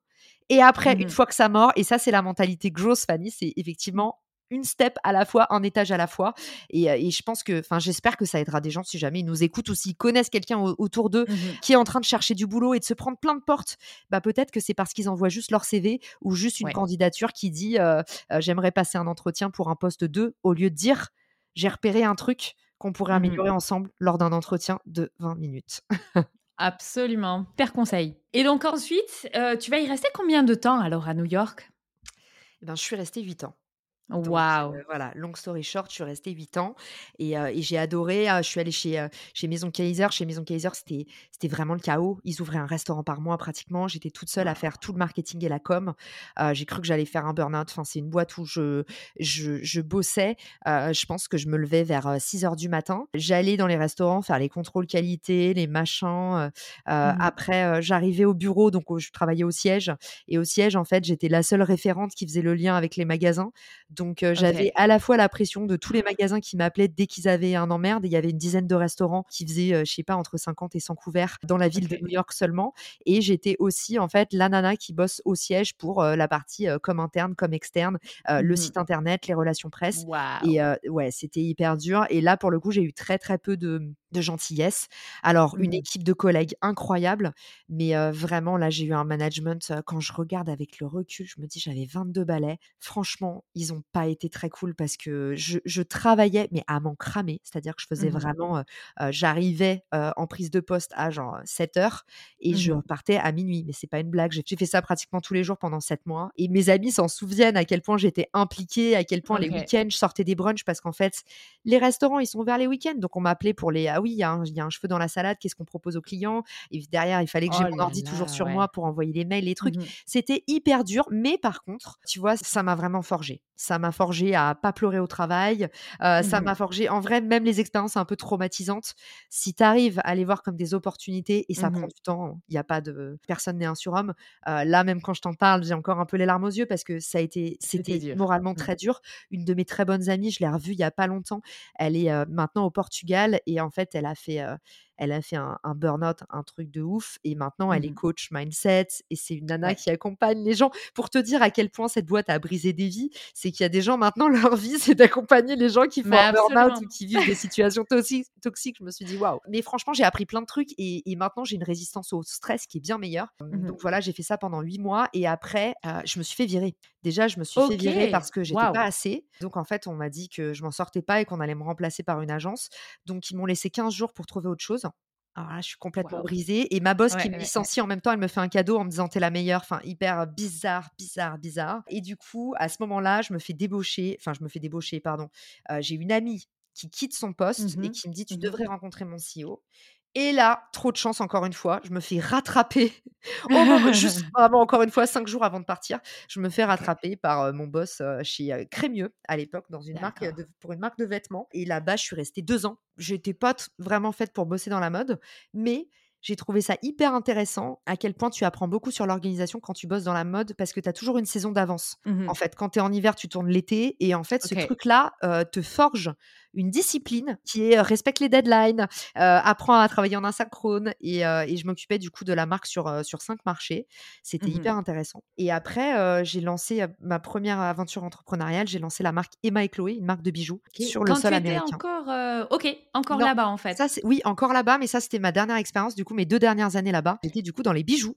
et après, une Mhm. fois que ça mord, et ça c'est la mentalité grosse, Fanny, c'est effectivement une step à la fois, un étage à la fois. Et, et je pense que, enfin, j'espère que ça aidera des gens si jamais ils nous écoutent ou s'ils connaissent quelqu'un autour d'eux Mmh qui est en train de chercher du boulot et de se prendre plein de portes. Bah peut-être que c'est parce qu'ils envoient juste leur CV ou juste une Ouais. candidature qui dit euh, euh, j'aimerais passer un entretien pour un poste 2 au lieu de dire j'ai repéré un truc qu'on pourrait Mmh améliorer ensemble lors d'un entretien de 20 minutes. Absolument. Père conseil. Et donc ensuite, tu vas y rester combien de temps alors à New York? Eh ben, je suis restée 8 ans. Waouh! heu, voilà, long story short, je suis restée 8 ans et j'ai adoré, je suis allée chez, chez Maison Kaiser. Chez Maison Kaiser, c'était c'était vraiment le chaos. Ils ouvraient un restaurant par mois pratiquement. J'étais toute seule à faire tout le marketing et la com. J'ai cru que j'allais faire un burn-out. Enfin, c'est une boîte où je je je bossais, je pense que je me levais vers, heu, 6:00 du matin. J'allais dans les restaurants faire les contrôles qualité, les machins, Mmh après, j'arrivais au bureau, donc, heu, je travaillais au siège et au siège, en fait, j'étais la seule référente qui faisait le lien avec les magasins. Donc, heu, j'avais à la fois la pression de tous les magasins qui m'appelaient dès qu'ils avaient un emmerde. Et il y avait une dizaine de restaurants qui faisaient, heu, je sais pas, entre 50 et 100 couverts dans la ville de. New York seulement. Et j'étais aussi, en fait, la nana qui bosse au siège pour, la partie, heu, com interne, com externe, le Mmh site internet, les relations presse. Et ouais, c'était hyper dur. Et là, pour le coup, j'ai eu très, très peu de, de gentillesse. Alors, une Mmh équipe de collègues incroyable, mais vraiment, là, j'ai eu un management, quand je regarde avec le recul, je me dis: «J'avais 22 balais». Franchement, ils ont pas été très cool parce que je je travaillais, mais à m'en cramer. C'est-à-dire que je faisais Mmh vraiment, j'arrivais, en prise de poste à genre, 07:00 et je Mmh repartais à minuit. Mais c'est pas une blague. J'ai fait ça pratiquement tous les jours pendant 7 mois et mes amis s'en souviennent à quel point j'étais impliquée, à quel point les week-ends, je sortais des brunchs parce qu'en fait, les restaurants, ils sont ouverts les week-ends. Donc on m'appelait pour les: «Ah oui, il y a un il y a un cheveu dans la salade, qu'est-ce qu'on propose aux clients?» et derrière, il fallait que j'ai Oh mon là ordi toujours sur moi pour envoyer les mails, les trucs. Mmh C'était hyper dur, mais par contre, tu vois, ça m'a vraiment forgée. Ça m'a forgée à pas pleurer au travail, heu, ça Mmh m'a forgée en vrai, même les expériences un peu traumatisantes, si tu arrives à les voir comme des opportunités et ça prend Mmh du temps, il y a pas de personne n'est un surhomme. Heu, là, même quand je t'en parle, j'ai encore un peu les larmes aux yeux parce que ça a été C'était moralement Mmh. très dur. Une de mes très bonnes amies, je l'ai revue il y a pas longtemps. Elle est, heu, maintenant au Portugal et en fait, elle a fait, elle a fait un un burn-out, un truc de ouf et maintenant elle est Mmh coach mindset et c'est une nana Ouais. qui accompagne les gens. Pour te dire à quel point cette boîte a brisé des vies, c'est qu'il y a des gens maintenant leur vie, c'est d'accompagner les gens qui font Mais un burn-out ou qui vivent des situations toxiques toxiques. Je me suis dit: «Waouh!» mais franchement, j'ai appris plein de trucs et et maintenant j'ai une résistance au stress qui est bien meilleure. Hem, Mmh donc voilà, j'ai fait ça pendant 8 mois et après, heu, je me suis fait virer. Déjà, je me suis fait virer parce que j'étais pas assez. Donc en fait, on m'a dit que je m'en sortais pas et qu'on allait me remplacer par une agence. Donc ils m'ont laissé 15 jours pour trouver autre chose. Alors là, je suis complètement brisée et ma boss Ouais, qui me ouais, ouais. licencie en même temps, elle me fait un cadeau en me disant: «Tu es la meilleure», enfin hyper bizarre, bizarre, bizarre et du coup, à ce moment-là, je me fais débaucher, enfin je me fais débaucher, pardon, j'ai une amie qui quitte son poste et Mmh qui me dit: «Tu Mmh devrais rencontrer mon CEO» et là, trop de chance encore une fois, je me fais rattraper moment juste vraiment encore une fois 5 jours avant de partir, je me fais rattraper par, heu, mon boss, heu, chez, heu, Crémieux à l'époque dans une marque, de pour une marque de vêtements. Et là-bas, je suis restée 2 ans. J'étais pas vraiment faite pour bosser dans la mode, mais j'ai trouvé ça hyper intéressant à quel point tu apprends beaucoup sur l'organisation quand tu bosses dans la mode parce que tu as toujours une saison d'avance. En Mmh fait, quand tu es en hiver, tu tournes l'été et en fait, ce truc-là, heu, te forge une discipline qui est, heu, respecte les deadlines, heu, apprends à travailler en asynchrone et heu et je m'occupais du coup de la marque sur, sur 5 marchés. C'était Mmh hyper intéressant et après, j'ai lancé, ma première aventure entrepreneuriale, j'ai lancé la marque Emma et Chloé, une marque de bijoux sur le sol tu étais américain. encore, OK, encore là-bas, en ça fait? c'est oui, encore là-bas, mais ça, c'était ma dernière expérience, du coup, mes 2 dernières années là-bas. J'étais du coup dans les bijoux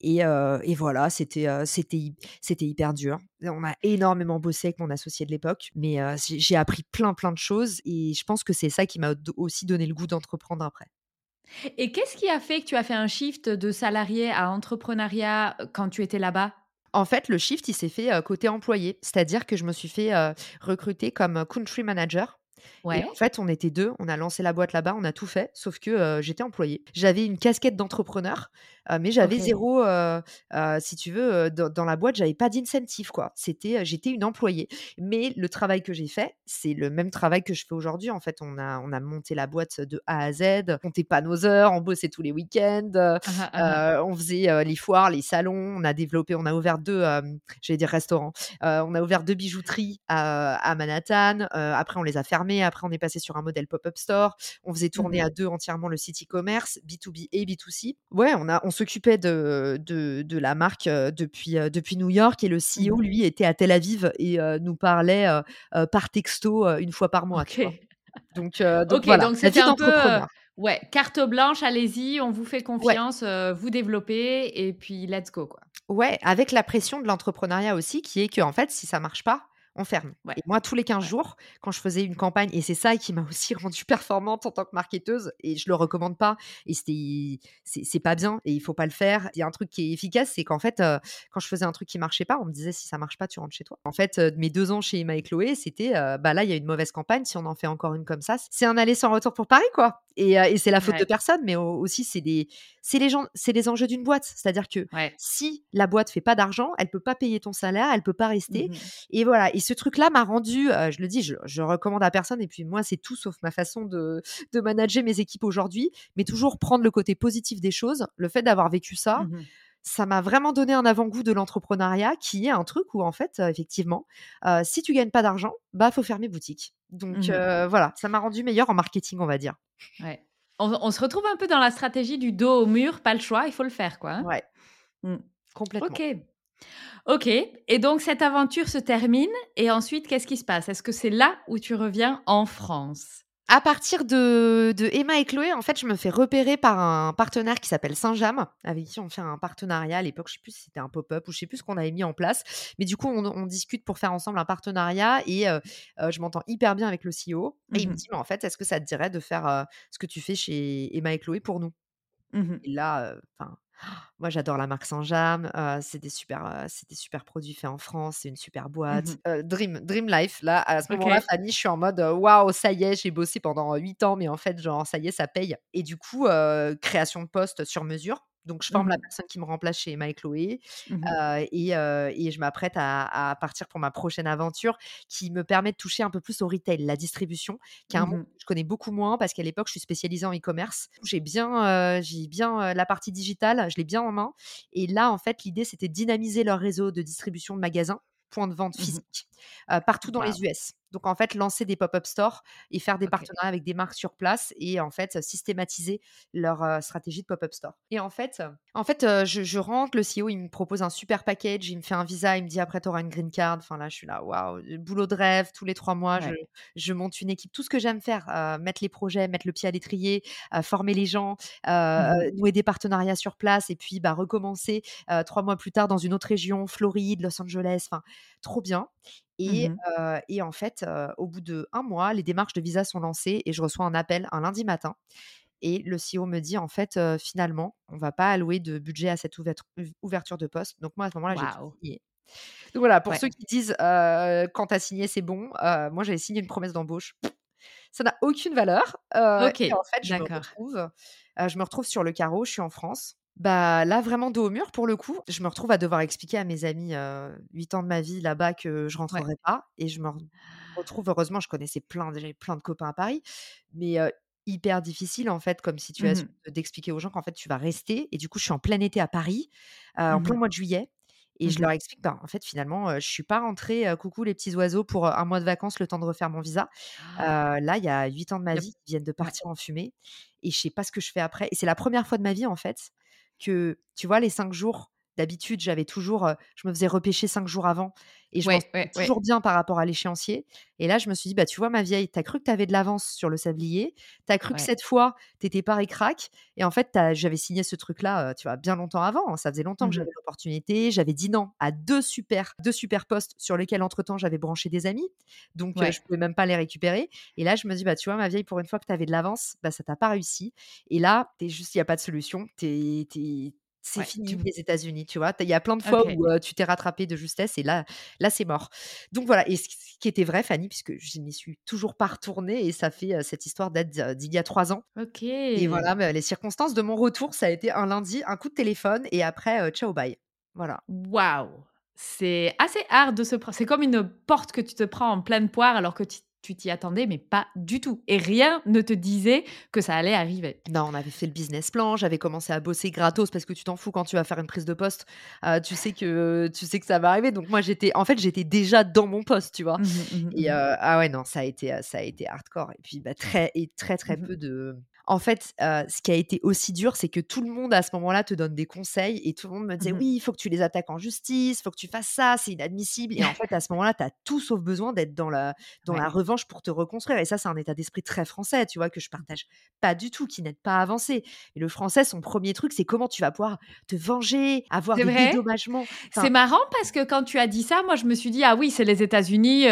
et et voilà, c'était, heu, c'était hy c'était hyper dur. On a énormément bossé avec mon associé de l'époque, mais heu, j'ai appris plein, plein de choses et je pense que c'est ça qui m'a aussi donné le goût d'entreprendre après. Et qu'est-ce qui a fait que tu as fait un shift de salarié à entrepreneuriat, quand tu étais là-bas? En fait, le shift, il s'est fait, côté employé. C'est-à-dire que je me suis fait, recruter comme, country manager et en fait, on était 2, on a lancé la boîte là-bas, on a tout fait, sauf que, j'étais employée. J'avais une casquette d'entrepreneur, mais j'avais OK. 0, heu heu, si tu veux, dans dans la boîte, j'avais pas d'incentive, quoi. C'était, j'étais une employée. Mais le travail que j'ai fait, c'est le même travail que je fais aujourd'hui. En fait, on a on a monté la boîte de A à Z, on comptait pas nos heures, on bossait tous les week-ends, hein, hein. heu, on faisait, les foires, les salons, on a développé on a ouvert 2, hem, j'allais dire restaurants, on a ouvert 2 bijouteries à, à Manhattan, après on les a fermées, après on est passé sur un modèle pop-up store. On faisait Mmh tourner mh. à 2 entièrement le site e-commerce, B2B et B2C. Ouais, on a on s'occupait de, de, de, la marque depuis, depuis New York et le CEO, mmh lui, était à Tel Aviv et nous parlait par texto une fois par mois. Donc, donc voilà, donc c'était un peu ouais, carte blanche, allez-y, on vous fait confiance, vous développez et puis let's go quoi. Ouais, avec la pression de l'entrepreneuriat aussi, qui est que en fait, si ça marche pas, on ferme. Et moi, tous les 15 jours, quand je faisais une campagne, et c'est ça qui m'a aussi rendue performante en tant que marketeuse, et je le recommande pas, et c'était, c'est pas bien, et il faut pas le faire. Il y a un truc qui est efficace, c'est qu'en fait, euh, quand je faisais un truc qui marchait pas, on me disait si ça marche pas, tu rentres chez toi. En fait, euh, mes deux ans chez Emma et Chloé, c'était, euh, bah là, il y a une mauvaise campagne, si on en fait encore une comme ça, c'est un aller sans retour pour Paris, quoi. Et, c'est la faute de personne, mais aussi, c'est des, c'est les gens, c'est les enjeux d'une boîte. C'est-à-dire que si la boîte fait pas d'argent, elle peut pas payer ton salaire, elle peut pas rester. Mmh et voilà. Et ce truc-là m'a rendu, je le dis, je, recommande à personne. Et puis moi, c'est tout sauf ma façon de, de manager mes équipes aujourd'hui. Mais toujours prendre le côté positif des choses. Le fait d'avoir vécu ça. Mmh ça m'a vraiment donné un avant-goût de l'entrepreneuriat qui est un truc où en fait effectivement si tu gagnes pas d'argent bah faut fermer boutique donc mmh voilà ça m'a rendu meilleur en marketing on va dire ouais on, se retrouve un peu dans la stratégie du dos au mur, pas le choix, il faut le faire, quoi. Hein. ouais. Mmh. Complètement. Ok. Ok. Et donc, cette aventure se termine. Et ensuite, qu'est-ce qui se passe? Est-ce que c'est là où tu reviens en France? À partir de, Emma et Chloé, en fait, je me fais repérer par un partenaire qui s'appelle Saint-James, avec qui on fait un partenariat. À l'époque, je sais plus si c'était un pop-up ou je sais plus ce qu'on avait mis en place. Mais du coup, on, discute pour faire ensemble un partenariat et euh, euh, je m'entends hyper bien avec le CEO. Et il me mmh dit, mais en fait, est-ce que ça te dirait de faire euh, ce que tu fais chez Emma et Chloé pour nous? Mmh Et là, enfin moi, j'adore la marque Saint-James. c'est des super, c'est des super produits faits en France. C'est une super boîte. Mmh Dream, Dream Life. Là, à ce moment-là, Fanny, je suis en mode waouh, ça y est, j'ai bossé pendant 8 ans, mais en fait, genre, ça y est, ça paye. Et du coup, création de poste sur mesure. Donc, je forme la mmh personne qui me remplace chez Emma et Chloé mmh et, je m'apprête à, partir pour ma prochaine aventure qui me permet de toucher un peu plus au retail, la distribution, qui est un monde que je connais beaucoup moins parce qu'à l'époque, je suis spécialisée en e-commerce. J'ai bien, j'ai bien la partie digitale, je l'ai bien en main. Et là, en fait, l'idée, c'était de dynamiser leur réseau de distribution de magasins points de vente mmh physiques partout dans les US. Donc en fait, lancer des pop-up stores et faire des partenariats avec des marques sur place et en fait systématiser leur stratégie de pop-up store. Et en fait, en fait, je, rentre, le CEO il me propose un super package, il me fait un visa, il me dit après tu auras une green card. Enfin là, je suis là, waouh, boulot de rêve. Tous les trois mois, je, monte une équipe, tout ce que j'aime faire, mettre les projets, mettre le pied à l'étrier, former les gens, mmh nouer des partenariats sur place et puis bah, recommencer trois mois plus tard dans une autre région, Floride, Los Angeles. Enfin, trop bien. Mmh et, en fait, au bout de un mois, les démarches de visa sont lancées et je reçois un appel un lundi matin. Et le CEO me dit, en fait, finalement, on va pas allouer de budget à cette ouverture de poste. Donc moi, à ce moment-là, j'ai signé. Donc voilà, pour ceux qui disent, quand tu as signé, c'est bon, moi, j'avais signé une promesse d'embauche. Ça n'a aucune valeur. ok, et en fait, je me, retrouve, je me retrouve sur le carreau, je suis en France. Bah là, vraiment dos au mur pour le coup. Je me retrouve à devoir expliquer à mes amis huit ans de ma vie là-bas que je rentrerai pas. Et je me retrouve, heureusement, je connaissais plein, j'avais plein de copains à Paris, mais hyper difficile en fait comme mmh situation d'expliquer aux gens qu'en fait tu vas rester. Et du coup, je suis en plein été à Paris, en plein mmh mois de juillet. Et je mmh leur explique, ben, en fait, finalement, je suis pas rentrée, coucou les petits oiseaux, pour un mois de vacances, le temps de refaire mon visa. Ah! là, il y a huit ans de ma vie qui viennent de partir en fumée et je sais pas ce que je fais après. Et c'est la première fois de ma vie, en fait, que, tu vois, les cinq jours D'habitude, j'avais toujours, je me faisais repêcher cinq jours avant et je me toujours bien par rapport à l'échéancier. Et là, je me suis dit, bah, tu vois, ma vieille, t'as cru que t'avais de l'avance sur le sablier, t'as cru que cette fois, t'étais pas crack. Et en fait, j'avais signé ce truc-là, tu vois, bien longtemps avant. Hein. Ça faisait longtemps que mmh j'avais l'opportunité. J'avais dit non à deux super, deux super postes sur lesquels, entre-temps, j'avais branché des amis. Donc, je pouvais même pas les récupérer. Et là, je me dis, bah, tu vois, ma vieille, pour une fois que t'avais de l'avance, bah, ça t'a pas réussi. Et là, t'es juste, il n'y a pas de solution. T'es, c'est fini les États-Unis, tu vois? Il y a plein de fois où tu t'es rattrapé de justesse et là, là c'est mort. Donc voilà, et ce qui était vrai, Fanny, puisque je n'y suis toujours pas retournée et ça fait cette histoire date d'il y a trois ans. Ok. Et voilà, bah, les circonstances de mon retour, ça a été un lundi, un coup de téléphone et après, ciao, bye. Voilà. Waouh! C'est assez hard de se prendre. C'est comme une porte que tu te prends en pleine poire alors que tu tu t'y attendais, mais pas du tout. Et rien ne te disait que ça allait arriver. Non, on avait fait le business plan, j'avais commencé à bosser gratos parce que tu t'en fous quand tu vas faire une prise de poste. Euh, tu sais que tu sais que ça va arriver. Donc moi j'étais, en fait j'étais déjà dans mon poste, tu vois. Mmh mmh et mmh euh, ah ouais non, ça a été ça a été hardcore. Et puis bah, très et très très peu de en fait, ce qui a été aussi dur, c'est que tout le monde à ce moment-là te donne des conseils et tout le monde me disait: Mmh «Oui, il faut que tu les attaques en justice, il faut que tu fasses ça, c'est inadmissible» et en fait, à ce moment-là, tu as tout sauf besoin d'être dans la dans la revanche pour te reconstruire et ça, c'est un état d'esprit très français, tu vois? Que je partage pas du tout, qui n'aide pas à avancer et le français, son premier truc, c'est comment tu vas pouvoir te venger, avoir des dédommagements. c'est marrant parce que quand tu as dit ça, moi, je me suis dit: «Ah oui, c'est les États-Unis,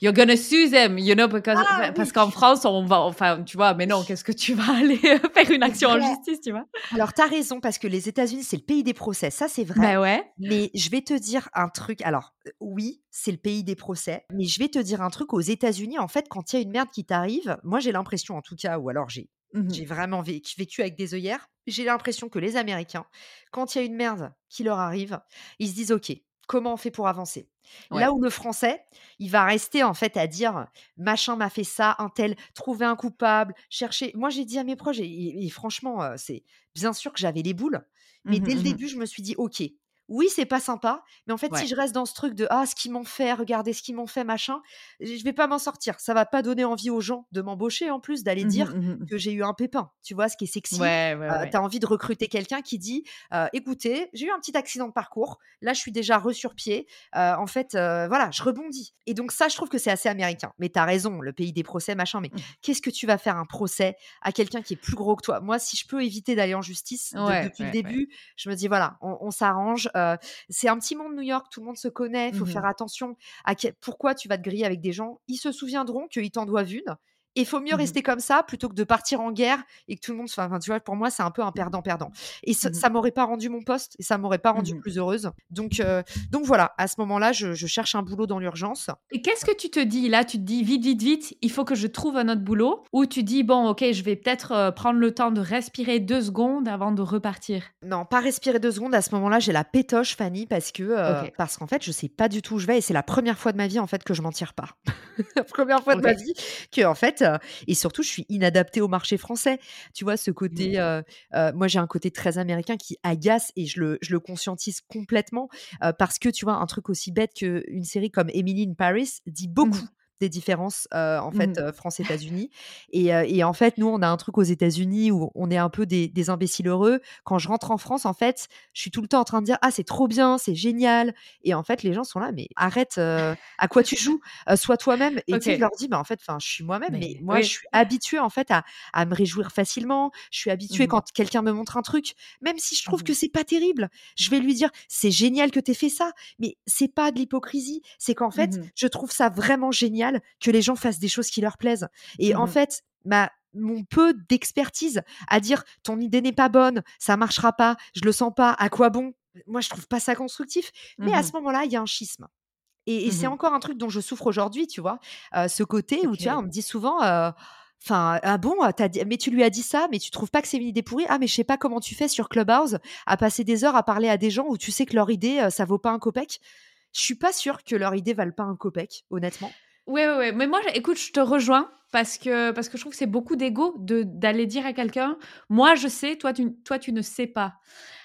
you're gonna sue them», you know? Ah parce qu'en France, on va enfin, tu vois? Mais non, qu'est-ce que tu vas aller faire une action en justice, tu vois Alors, tu as raison, parce que les États-Unis, c'est le pays des procès. Ça, c'est vrai. Bah ouais. Mais je vais te dire un truc. Alors, oui, c'est le pays des procès. Mais je vais te dire un truc. Aux États-Unis, en fait, quand il y a une merde qui t'arrive, moi, j'ai l'impression, en tout cas, ou alors j'ai mmh j'ai vraiment vécu, vécu avec des œillères. J'ai l'impression que les Américains, quand il y a une merde qui leur arrive, ils se disent OK, comment on fait pour avancer. Là où le français, il va rester en fait à dire machin m'a fait ça, un tel, trouver un coupable, chercher. Moi, j'ai dit à mes proches, et, franchement, c'est bien sûr que j'avais les boules, mais mmh dès le mmh début, je me suis dit ok, oui, c'est pas sympa, mais en fait, si je reste dans ce truc de ah, ce qu'ils m'ont fait, regardez ce qu'ils m'ont fait, machin, je vais pas m'en sortir. Ça va pas donner envie aux gens de m'embaucher en plus, d'aller mmh dire mmh que j'ai eu un pépin. Tu vois, ce qui est sexy. Ouais, tu as envie de recruter quelqu'un qui dit écoutez, j'ai eu un petit accident de parcours, là, je suis déjà re sur pied. en fait, voilà, je rebondis. Et donc, ça, je trouve que c'est assez américain. Mais tu as raison, le pays des procès, machin, mais mmh. qu'est-ce que tu vas faire un procès à quelqu'un qui est plus gros que toi? Moi, si je peux éviter d'aller en justice depuis le début, je me dis voilà, on s'arrange c'est un petit monde New York, tout le monde se connaît, il faut mmh faire attention à pourquoi tu vas te griller avec des gens. Ils se souviendront qu'ils t'en doivent une il faut mieux mmh rester comme ça plutôt que de partir en guerre et que tout le monde soit. Enfin, tu vois, pour moi, c'est un peu un perdant-perdant. Et ça, mmh m'aurait pas rendu mon poste et ça m'aurait pas rendu mmh plus heureuse. Donc, euh, donc voilà, à ce moment-là, je, cherche un boulot dans l'urgence. Et qu'est-ce que tu te dis? Là Tu te dis vite, vite, vite, il faut que je trouve un autre boulot Ou tu dis, bon, ok, je vais peut-être euh, prendre le temps de respirer deux secondes avant de repartir? Non, pas respirer deux secondes. À ce moment-là, j'ai la pétoche, Fanny, parce que euh, parce qu'en fait, je sais pas du tout où je vais et c'est la première fois de ma vie en fait que je m'en tire pas. la première fois de ma vie que en fait et surtout, je suis inadaptée au marché français. Tu vois, ce côté, mmh. moi j'ai un côté très américain qui agace et je le, je le conscientise complètement parce que tu vois, un truc aussi bête qu'une série comme Emily in Paris dit mmh beaucoup des différences en fait mmh. France-États-Unis. Et, et, en fait, nous, on a un truc aux États-Unis où on est un peu des, des, imbéciles heureux. Quand je rentre en France, en fait, je suis tout le temps en train de dire ah c'est trop bien, c'est génial. Et en fait, les gens sont là, mais arrête, à quoi tu joues? Sois toi-même. Et tu leur dis bah en fait, enfin, je suis moi-même, mais, moi, je suis habituée en fait à, à, me réjouir facilement. Je suis habituée mmh quand quelqu'un me montre un truc, même si je trouve que mmh c'est pas terrible, je vais lui dire c'est génial que tu aies fait ça, mais c'est pas de l'hypocrisie. C'est qu'en fait, je trouve ça vraiment génial que les gens fassent des choses qui leur plaisent. Et en mmh fait, ma, mon peu d'expertise à dire ton idée n'est pas bonne, ça marchera pas, je le sens pas, à quoi bon? Moi, je trouve pas ça constructif. Mais à mmh ce moment-là, il y a un schisme. Et, c'est mmh encore un truc dont je souffre aujourd'hui, tu vois. ce côté où, tu vois, on me dit souvent. Enfin, ah bon, mais tu lui as dit ça, mais tu trouves pas que c'est une idée pourrie? Ah, mais je sais pas comment tu fais sur Clubhouse à passer des heures à parler à des gens où tu sais que leur idée, ça vaut pas un copec? Je suis pas sûre que leur idée vale pas un copec, honnêtement. Oui, oui, oui. Mais moi, écoute, je te rejoins parce que, parce que je trouve que c'est beaucoup d'ego d'aller dire à quelqu'un Moi, je sais, toi tu, toi, tu ne sais pas.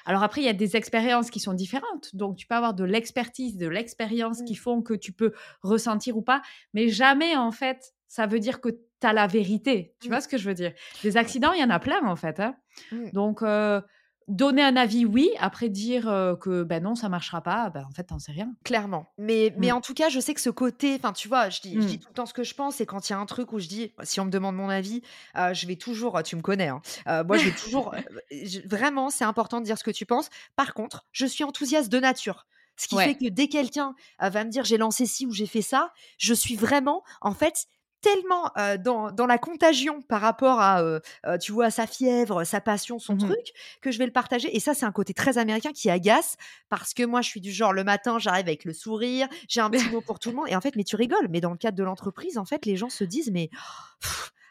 Alors après, il y a des expériences qui sont différentes. Donc, tu peux avoir de l'expertise, de l'expérience qui font que tu peux ressentir ou pas. Mais jamais, en fait, ça veut dire que tu as la vérité. Tu mmh. vois ce que je veux dire? Des accidents, il y en a plein, en fait. Hein. Mmh. Donc, euh, donner un avis, oui. Après dire que ben non, ça marchera pas, ben en fait, t'en sais rien. Clairement. Mais, mais mmh. en tout cas, je sais que ce côté, enfin, tu vois, je dis, je dis mmh. tout le temps ce que je pense. Et quand il y a un truc où je dis, si on me demande mon avis, je vais toujours, tu me connais, hein, moi, je vais toujours, vraiment, c'est important de dire ce que tu penses. Par contre, je suis enthousiaste de nature. Ce qui fait que dès quelqu'un va me dire j'ai lancé ci ou j'ai fait ça, je suis vraiment, en fait, tellement dans, dans, la contagion par rapport à, tu vois, sa fièvre, sa passion, son mmh truc, que je vais le partager. Et ça, c'est un côté très américain qui agace parce que moi, je suis du genre, le matin, j'arrive avec le sourire, j'ai un petit mot pour tout le monde. Et en fait, mais tu rigoles. Mais dans le cadre de l'entreprise, en fait, les gens se disent, mais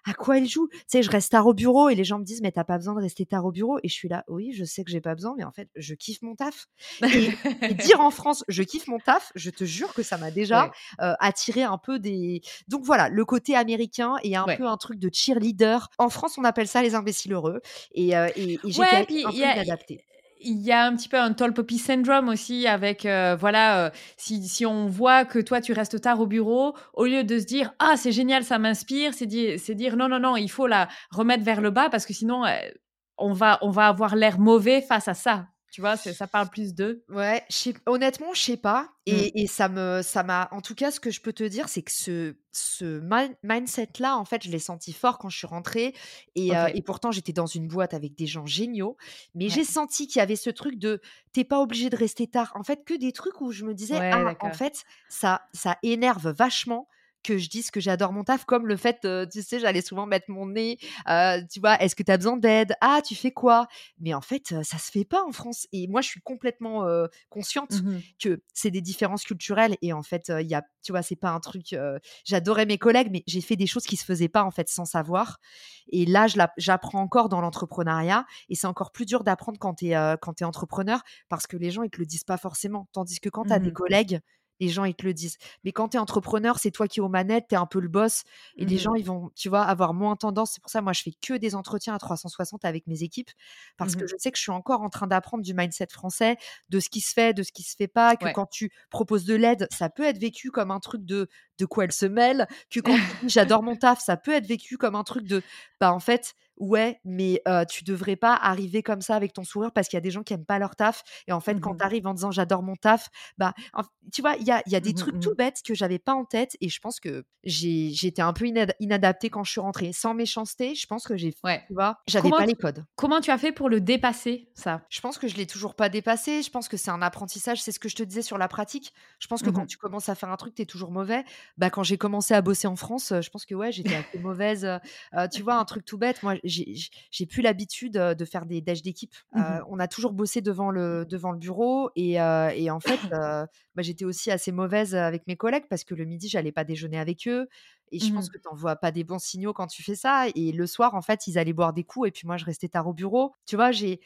à quoi elle joue? Tu sais, je reste tard au bureau et les gens me disent, mais t'as pas besoin de rester tard au bureau. Et je suis là, oui, je sais que j'ai pas besoin, mais en fait, je kiffe mon taf. Et, dire en France, je kiffe mon taf, je te jure que ça m'a déjà attiré un peu des. Donc voilà, le côté américain et un peu un truc de cheerleader. En France, on appelle ça les imbéciles heureux. Et, et, et j'étais un peu inadaptée il y a un petit peu un tall poppy syndrome aussi avec euh, voilà euh, si, si, on voit que toi tu restes tard au bureau au lieu de se dire ah c'est génial ça m'inspire c'est dire c'est dire non non non il faut la remettre vers le bas parce que sinon euh, on va on va avoir l'air mauvais face à ça tu vois, ça parle plus d'eux. Ouais, honnêtement, je sais pas. Mmh. Et, ça me, ça m'a. En tout cas, ce que je peux te dire, c'est que ce, ce mindset-là, en fait, je l'ai senti fort quand je suis rentrée. Et, euh, et pourtant, j'étais dans une boîte avec des gens géniaux. Mais j'ai senti qu'il y avait ce truc de t'es pas obligé de rester tard. En fait, que des trucs où je me disais, ah, en fait, ça, ça énerve vachement que je dise que j'adore mon taf, comme le fait, tu sais, j'allais souvent mettre mon nez, tu vois, est-ce que tu as besoin d'aide? Ah, tu fais quoi? Mais en fait, ça se fait pas en France. Et moi, je suis complètement consciente mmh que c'est des différences culturelles. Et en fait, il y a, tu vois, c'est pas un truc. J'adorais mes collègues, mais j'ai fait des choses qui se faisaient pas en fait sans savoir. Et là, j'apprends encore dans l'entrepreneuriat. Et c'est encore plus dur d'apprendre quand tu es, es entrepreneur parce que les gens, ils te le disent pas forcément. Tandis que quand tu as des mmh collègues, les gens ils te le disent. Mais quand tu es entrepreneur, c'est toi qui es aux manettes, tu es un peu le boss et les mmh gens ils vont, tu vois, avoir moins tendance. C'est pour ça moi je fais que des entretiens à 360 avec mes équipes parce que mmh je sais que je suis encore en train d'apprendre du mindset français, de ce qui se fait, de ce qui se fait pas, que quand tu proposes de l'aide, ça peut être vécu comme un truc de de quoi elle se mêle, que quand j'adore mon taf, ça peut être vécu comme un truc de bah en fait ouais, mais tu devrais pas arriver comme ça avec ton sourire parce qu'il y a des gens qui aiment pas leur taf. Et en fait, quand mmh tu arrives en disant j'adore mon taf, bah, tu vois, il y a, y a, des mmh trucs tout mmh. bêtes que j'avais pas en tête. Et je pense que j'étais un peu inadaptée quand je suis rentrée. Sans méchanceté, je pense que j'ai, ouais. tu vois, j'avais pas les codes. Comment tu as fait pour le dépasser, ça? Je pense que je l'ai toujours pas dépassé. Je pense que c'est un apprentissage. C'est ce que je te disais sur la pratique. Je pense que quand tu commences à faire un truc, tu es toujours mauvais. Bah, quand j'ai commencé à bosser en France, je pense que ouais, j'étais assez mauvaise. tu vois, un truc tout bête. Moi, j'ai plus l'habitude de faire des déj d'équipe. Mmh on a toujours bossé devant le, devant le bureau et, et en fait, bah, j'étais aussi assez mauvaise avec mes collègues parce que le midi, j'allais pas déjeuner avec eux. Et je pense mmh que tu vois pas des bons signaux quand tu fais ça. Et le soir, en fait, ils allaient boire des coups et puis moi, je restais tard au bureau. Tu vois, j'ai,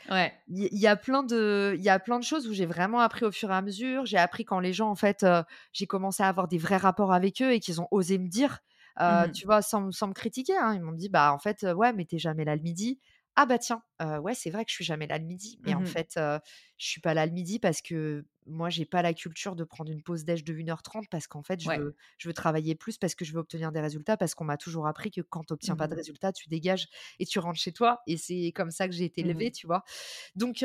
il y, a plein de, il y a plein de choses où j'ai vraiment appris au fur et à mesure. J'ai appris quand les gens, en fait, j'ai commencé à avoir des vrais rapports avec eux et qu'ils ont osé me dire. Mmh tu vois, sans, me critiquer. Hein. Ils m'ont dit, bah en fait, ouais, mais t'es jamais là le midi. Ah bah tiens, ouais, c'est vrai que je suis jamais là le midi. Mais en mmh fait, je suis pas là le midi parce que moi, j'ai pas la culture de prendre une pause déj de 1h30 parce qu'en fait, je, veux, je, veux, travailler plus parce que je veux obtenir des résultats parce qu'on m'a toujours appris que quand tu n'obtiens pas de mmh résultats, tu dégages et tu rentres chez toi. Et c'est comme ça que j'ai été élevée, tu vois. Donc,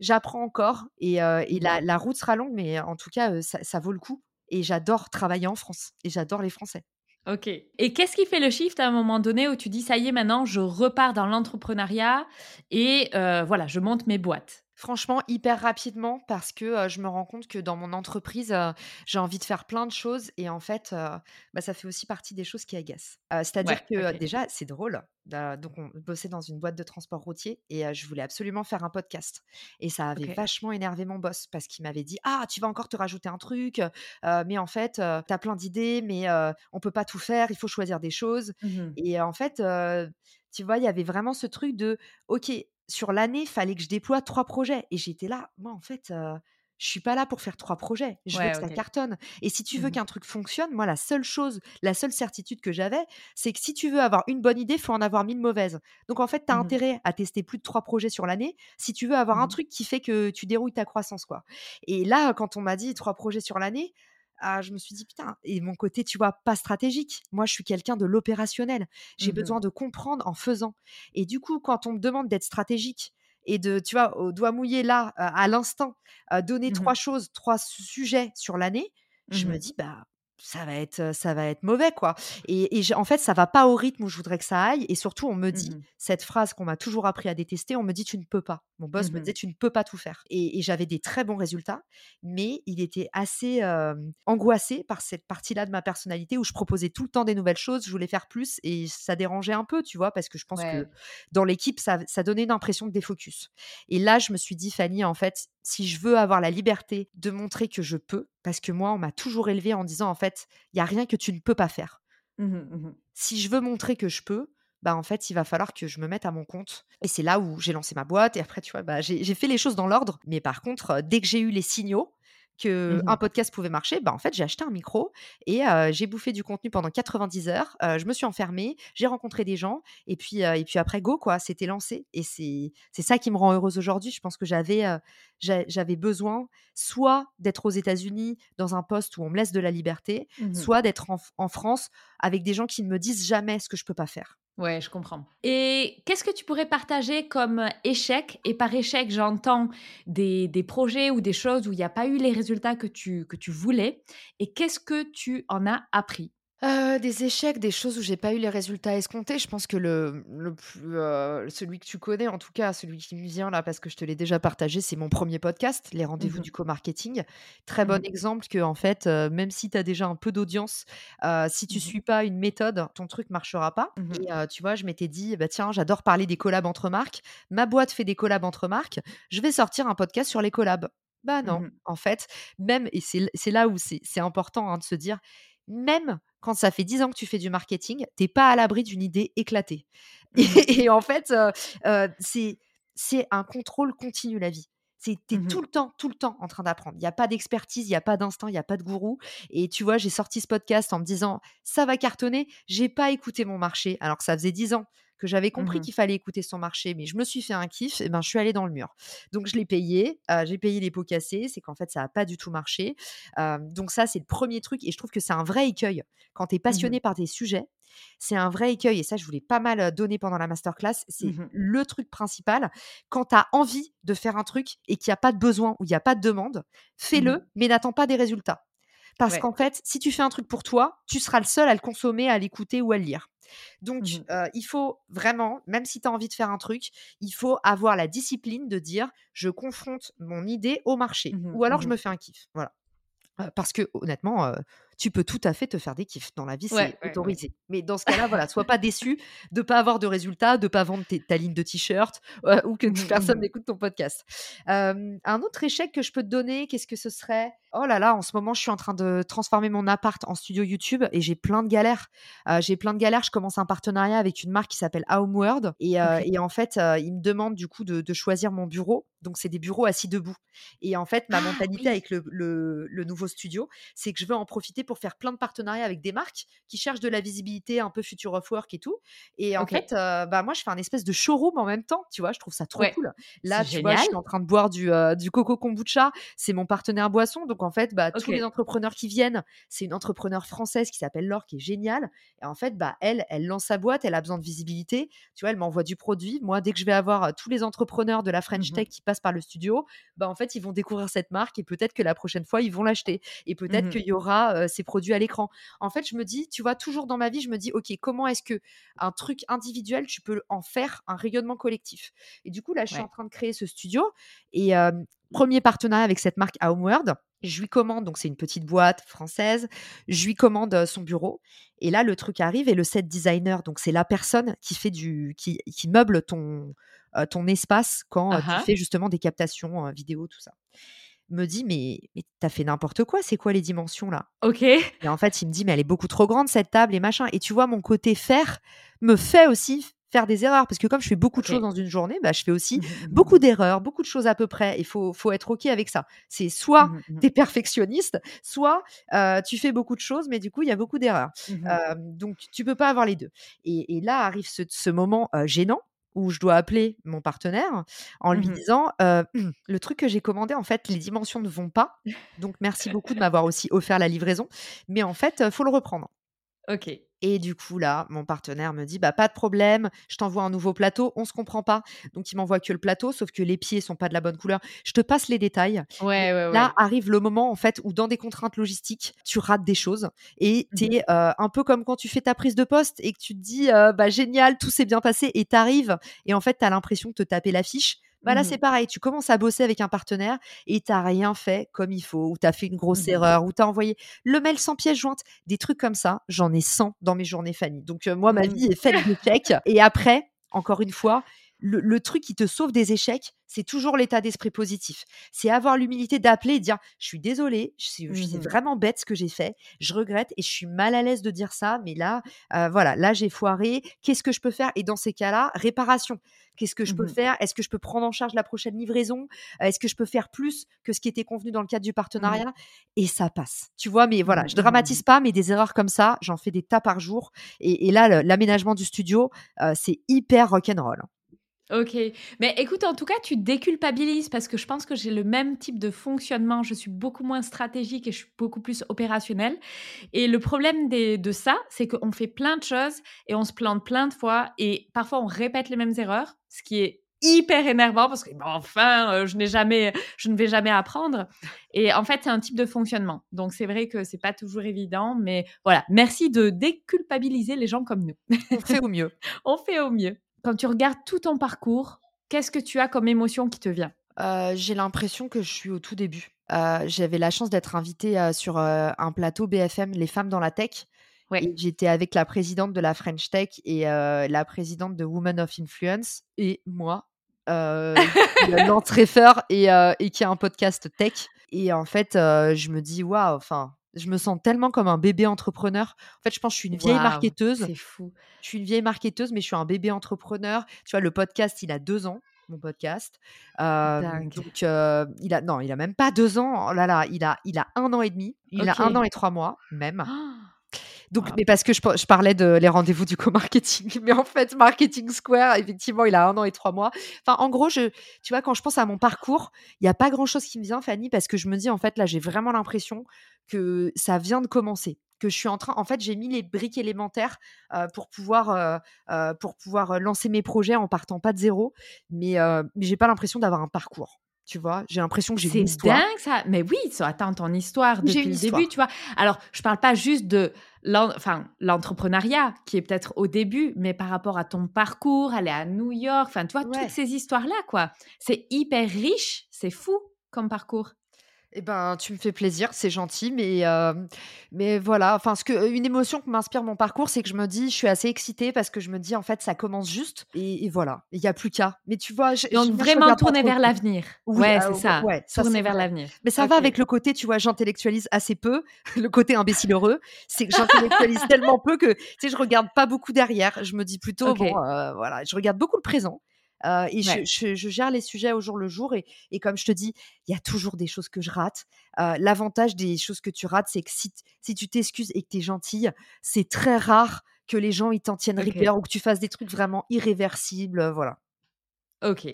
j'apprends encore et, et la, route sera longue, mais en tout cas, ça vaut le coup. Et j'adore travailler en France et j'adore les Français. Ok. Et qu'est-ce qui fait le shift à un moment donné où tu dis ça y est maintenant je repars dans l'entrepreneuriat et euh, voilà je monte mes boîtes? Franchement, hyper rapidement parce que je me rends compte que dans mon entreprise, j'ai envie de faire plein de choses et en fait, bah, ça fait aussi partie des choses qui agacent. C'est-à-dire que déjà, c'est drôle. donc, on bossait dans une boîte de transport routier et je voulais absolument faire un podcast. Et ça avait vachement énervé mon boss parce qu'il m'avait dit Ah, tu vas encore te rajouter un truc, mais en fait, tu as plein d'idées, mais on peut pas tout faire, il faut choisir des choses. Mmh et en fait, tu vois, il y avait vraiment ce truc de Ok, sur l'année, il fallait que je déploie trois projets. Et j'étais là, moi, en fait, je je suis pas là pour faire trois projets. Je veux que ça cartonne. Et si tu veux mmh qu'un truc fonctionne, moi, la seule chose, la seule certitude que j'avais, c'est que si tu veux avoir une bonne idée, il faut en avoir mille mauvaises. Donc, en fait, tu as mmh intérêt à tester plus de trois projets sur l'année si tu veux avoir un mmh truc qui fait que tu dérouilles ta croissance, quoi. Et là, quand on m'a dit trois projets sur l'année, ah, je me suis dit putain et mon côté tu vois pas stratégique. Moi je suis quelqu'un de l'opérationnel. J'ai mmh besoin de comprendre en faisant. Et du coup quand on me demande d'être stratégique et de tu vois au doigt mouillé là à l'instant donner mmh trois choses trois sujets sur l'année je me dis bah ça va être ça va être mauvais quoi. Et, en fait ça va pas au rythme où je voudrais que ça aille et surtout on me dit mmh cette phrase qu'on m'a toujours appris à détester on me dit tu ne peux pas mon boss me mmh disait tu ne peux pas tout faire et, j'avais des très bons résultats mais il était assez angoissé par cette partie là de ma personnalité où je proposais tout le temps des nouvelles choses je voulais faire plus et ça dérangeait un peu tu vois parce que je pense que dans l'équipe ça, ça donnait une impression de défocus. Et là je me suis dit Fanny en fait si je veux avoir la liberté de montrer que je peux, parce que moi, on m'a toujours élevé en disant, en fait, il y a rien que tu ne peux pas faire. Mmh mmh si je veux montrer que je peux, bah en fait, il va falloir que je me mette à mon compte. Et c'est là où j'ai lancé ma boîte. Et après, tu vois, bah, j'ai fait les choses dans l'ordre. Mais par contre, dès que j'ai eu les signaux, que Mmh un podcast pouvait marcher, bah, en fait, j'ai acheté un micro et j'ai bouffé du contenu pendant 90 heures. je me suis enfermée, j'ai rencontré des gens et puis, et puis après, go, quoi, c'était lancé. Et c'est ça qui me rend heureuse aujourd'hui. Je pense que j'avais j'avais besoin soit d'être aux États-Unis dans un poste où on me laisse de la liberté, mmh soit d'être en, en France avec des gens qui ne me disent jamais ce que je peux pas faire. Ouais, je comprends. Et qu'est-ce que tu pourrais partager comme échec? Et par échec, j'entends des, des, projets ou des choses où il n'y a pas eu les résultats que tu, que tu voulais. Et qu'est-ce que tu en as appris? Euh, des échecs, des choses où j'ai pas eu les résultats escomptés. Je pense que le, le plus, euh, celui que tu connais, en tout cas, celui qui me vient là, parce que je te l'ai déjà partagé, c'est mon premier podcast, Les rendez-vous Mmh du co-marketing. Très bon Mmh exemple que, en fait, euh, même si tu as déjà un peu d'audience, si tu Mmh suis pas une méthode, ton truc marchera pas. Mmh Et tu vois, je m'étais dit, bah tiens, j'adore parler des collabs entre marques. Ma boîte fait des collabs entre marques. Je vais sortir un podcast sur les collabs. Bah non, en fait, même, et c'est là où c'est important hein, de se dire, même quand ça fait 10 ans que tu fais du marketing, t'es pas à l'abri d'une idée éclatée. Mmh Et, en fait, c'est un contrôle continu, la vie. Tu es mmh tout le temps, tout le temps en train d'apprendre. Il n'y a pas d'expertise, il n'y a pas d'instinct, il n'y a pas de gourou. Et tu vois, j'ai sorti ce podcast en me disant, ça va cartonner. J'ai pas écouté mon marché, alors que ça faisait 10 ans que j'avais compris mmh qu'il fallait écouter son marché, mais je me suis fait un kiff, et ben je suis allée dans le mur. Donc je l'ai payé, j'ai payé les pots cassés, c'est qu'en fait ça n'a pas du tout marché. donc ça c'est le premier truc, et je trouve que c'est un vrai écueil quand tu es Mmh passionné par des sujets. C'est un vrai écueil, et ça je voulais pas mal donner pendant la masterclass. C'est Mmh le truc principal. Quand tu as envie de faire un truc et qu'il n'y a pas de besoin ou il n'y a pas de demande, fais-le, mais n'attends pas des résultats. Parce qu'en fait, si tu fais un truc pour toi, tu seras le seul à le consommer, à l'écouter ou à le lire. Donc, Mmh il faut vraiment, même si tu as envie de faire un truc, il faut avoir la discipline de dire je confronte mon idée au marché. Mmh Ou alors je mmh me fais un kiff. Voilà. parce que honnêtement, tu peux tout à fait te faire des kiffs. Dans la vie, c'est autorisé. Mais dans ce cas-là, voilà, sois pas déçu de pas avoir de résultats, de pas vendre ta ligne de t-shirt ou que personne n'écoute ton podcast. un autre échec que je peux te donner, qu'est-ce que ce serait? Oh là là, en ce moment, je suis en train de transformer mon appart en studio YouTube et j'ai plein de galères. j'ai plein de galères. Je commence un partenariat avec une marque qui s'appelle Homeworld et, et, en fait, ils me demandent du coup de, choisir mon bureau. Donc, c'est des bureaux assis debout. Et en fait, ma ah, mentalité avec le, le, le nouveau studio, c'est que je veux en profiter pour faire plein de partenariats avec des marques qui cherchent de la visibilité, un peu future of work et tout. Et en fait, bah moi, je fais un espèce de showroom en même temps. Tu vois, je trouve ça trop cool. Là, tu vois, je suis en train de boire du, du coco kombucha. C'est mon partenaire boisson. Donc en fait, bah, tous les entrepreneurs qui viennent, c'est une entrepreneur française qui s'appelle Laure, qui est géniale. Et en fait, bah, elle, elle lance sa boîte, elle a besoin de visibilité. Tu vois, elle m'envoie du produit. Moi, dès que je vais avoir tous les entrepreneurs de la French mmh Tech qui passent par le studio, bah, en fait, ils vont découvrir cette marque et peut-être que la prochaine fois, ils vont l'acheter. Et peut-être mmh qu'il y aura ces produits à l'écran. En fait, je me dis, tu vois, toujours dans ma vie, je me dis, OK, comment est-ce que un truc individuel, tu peux en faire un rayonnement collectif? Et du coup, là, je suis en train de créer ce studio. Et premier partenariat avec cette marque Homeworld. Je lui commande, donc c'est une petite boîte française, je lui commande son bureau. Et là, le truc arrive et le set designer, donc c'est la personne qui fait du, qui, qui meuble ton, ton espace quand tu uh-huh. fais justement des captations vidéo, tout ça me dit mais, mais t'as fait n'importe quoi, c'est quoi les dimensions là? Ok. Et en fait, il me dit mais elle est beaucoup trop grande cette table et machin. Et tu vois, mon côté faire me fait aussi faire des erreurs parce que comme je fais beaucoup de choses dans une journée, bah, je fais aussi mmh beaucoup d'erreurs, beaucoup de choses à peu près. Il faut, faut être ok avec ça. C'est soit mmh tu es perfectionniste, soit tu fais beaucoup de choses, mais du coup il y a beaucoup d'erreurs. Mmh donc tu peux pas avoir les deux. Et, là arrive ce, ce moment gênant où je dois appeler mon partenaire en lui mmh disant le truc que j'ai commandé en fait les dimensions ne vont pas donc merci beaucoup de m'avoir aussi offert la livraison mais en fait faut le reprendre ok et du coup, là, mon partenaire me dit bah pas de problème, je t'envoie un nouveau plateau, on se comprend pas. Donc il m'envoie que le plateau, sauf que les pieds sont pas de la bonne couleur. Je te passe les détails. Ouais, ouais, là arrive le moment en fait où dans des contraintes logistiques, tu rates des choses et Mmh tu es un peu comme quand tu fais ta prise de poste et que tu te dis bah génial, tout s'est bien passé et t'arrives et en fait tu as l'impression de te taper l'affiche bah là, Mmh c'est pareil. Tu commences à bosser avec un partenaire et tu rien fait comme il faut, ou tu as fait une grosse Mmh erreur, ou tu as envoyé le mail sans pièce jointe. Des trucs comme ça, j'en ai 100 dans mes journées Fanny. Donc, moi, ma Mmh. vie est faite d'échecs. Et après, encore une fois, le, truc qui te sauve des échecs, c'est toujours l'état d'esprit positif. C'est avoir l'humilité d'appeler et dire Je suis désolée, c'est mmh vraiment bête ce que j'ai fait, je regrette et je suis mal à l'aise de dire ça, mais là, euh, voilà, là j'ai foiré, qu'est-ce que je peux faire? Et dans ces cas-là, réparation. Qu'est-ce que je peux mmh faire? Est-ce que je peux prendre en charge la prochaine livraison? Est-ce que je peux faire plus que ce qui était convenu dans le cadre du mmh partenariat? Et ça passe. Tu vois, mais voilà, je dramatise pas, mais des erreurs comme ça, j'en fais des tas par jour. Et, là, l'aménagement du studio, euh, c'est hyper rock'n'roll. Ok, mais écoute, en tout cas, tu déculpabilises parce que je pense que j'ai le même type de fonctionnement. Je suis beaucoup moins stratégique et je suis beaucoup plus opérationnelle. Et le problème de ça, c'est qu'on fait plein de choses et on se plante plein de fois et parfois on répète les mêmes erreurs, ce qui est hyper énervant parce que enfin, euh, je n'ai jamais, je ne vais jamais apprendre. Et en fait, c'est un type de fonctionnement. Donc c'est vrai que c'est pas toujours évident, mais voilà. Merci de déculpabiliser les gens comme nous. On fait au mieux. on fait au mieux quand tu regardes tout ton parcours, qu'est-ce que tu as comme émotion qui te vient? Euh, J'ai l'impression que je suis au tout début. Euh, j'avais la chance d'être invitée euh, sur un plateau BFM, Les femmes dans la tech. J'étais avec la présidente de la French Tech et la présidente de Women of Influence et moi, l'entrée-feur et, et qui a un podcast tech. Et en fait, je me dis, waouh, enfin, je me sens tellement comme un bébé entrepreneur. En fait, je pense que je suis une vieille marketeuse. C'est fou. Je suis une vieille marketeuse, mais je suis un bébé entrepreneur. Tu vois, le podcast, il a deux ans, mon podcast. donc, il a non, il a même pas deux ans. Oh là là, il a, il a un an et demi. Il a un an et trois mois même. Oh donc, mais parce que je, parlais de les rendez-vous du co-marketing, mais en fait, Marketing Square, effectivement, il a un an et trois mois. Enfin, en gros, tu vois, quand je pense à mon parcours, il n'y a pas grand-chose qui me vient, Fanny, parce que je me dis, en fait, là, j'ai vraiment l'impression que ça vient de commencer que je suis en train. En fait, j'ai mis les briques élémentaires pour pouvoir pour pouvoir lancer mes projets en partant pas de zéro, mais mais j'ai pas l'impression d'avoir un parcours. Tu vois, j'ai l'impression que j'ai une histoire. C'est dingue ça. Mais oui, ça attend ton histoire depuis le début, tu vois. Alors, je parle pas juste de l'entrepreneuriat qui est peut-être au début, mais par rapport à ton parcours, aller à New York, enfin, tu vois, toutes ces histoires-là, quoi. C'est hyper riche, c'est fou comme parcours. Eh ben, tu me fais plaisir, c'est gentil, mais, euh, mais voilà. Enfin, ce que, une émotion qui m'inspire mon parcours, c'est que je me dis, je suis assez excitée parce que je me dis, en fait, ça commence juste et, voilà. Il n'y a plus qu'à. Mais tu vois, je, Donc, vraiment tourner vers l'avenir. ouais, c'est ça. Ouais, tourner vers l'avenir. Mais ça va avec le côté, tu vois, j'intellectualise assez peu. le côté imbécile heureux, c'est que j'intellectualise tellement peu que, tu sais, je regarde pas beaucoup derrière. Je me dis plutôt, bon, euh, voilà, je regarde beaucoup le présent et je, gère les sujets au jour le jour. Et, comme je te dis, il y a toujours des choses que je rate. L'avantage des choses que tu rates, c'est que si, tu t'excuses et que tu es gentille, c'est très rare que les gens ils t'en tiennent rigueur ou que tu fasses des trucs vraiment irréversibles. Voilà. Ok.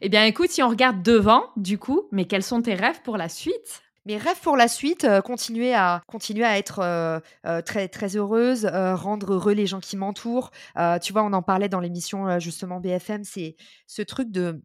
Eh bien, écoute, si on regarde devant, du coup, mais quels sont tes rêves pour la suite? Mes rêves pour la suite, euh, continuer à continuer à être euh, euh, très très heureuse, rendre heureux les gens qui m'entourent. tu vois, on en parlait dans l'émission justement BFM, c'est ce truc de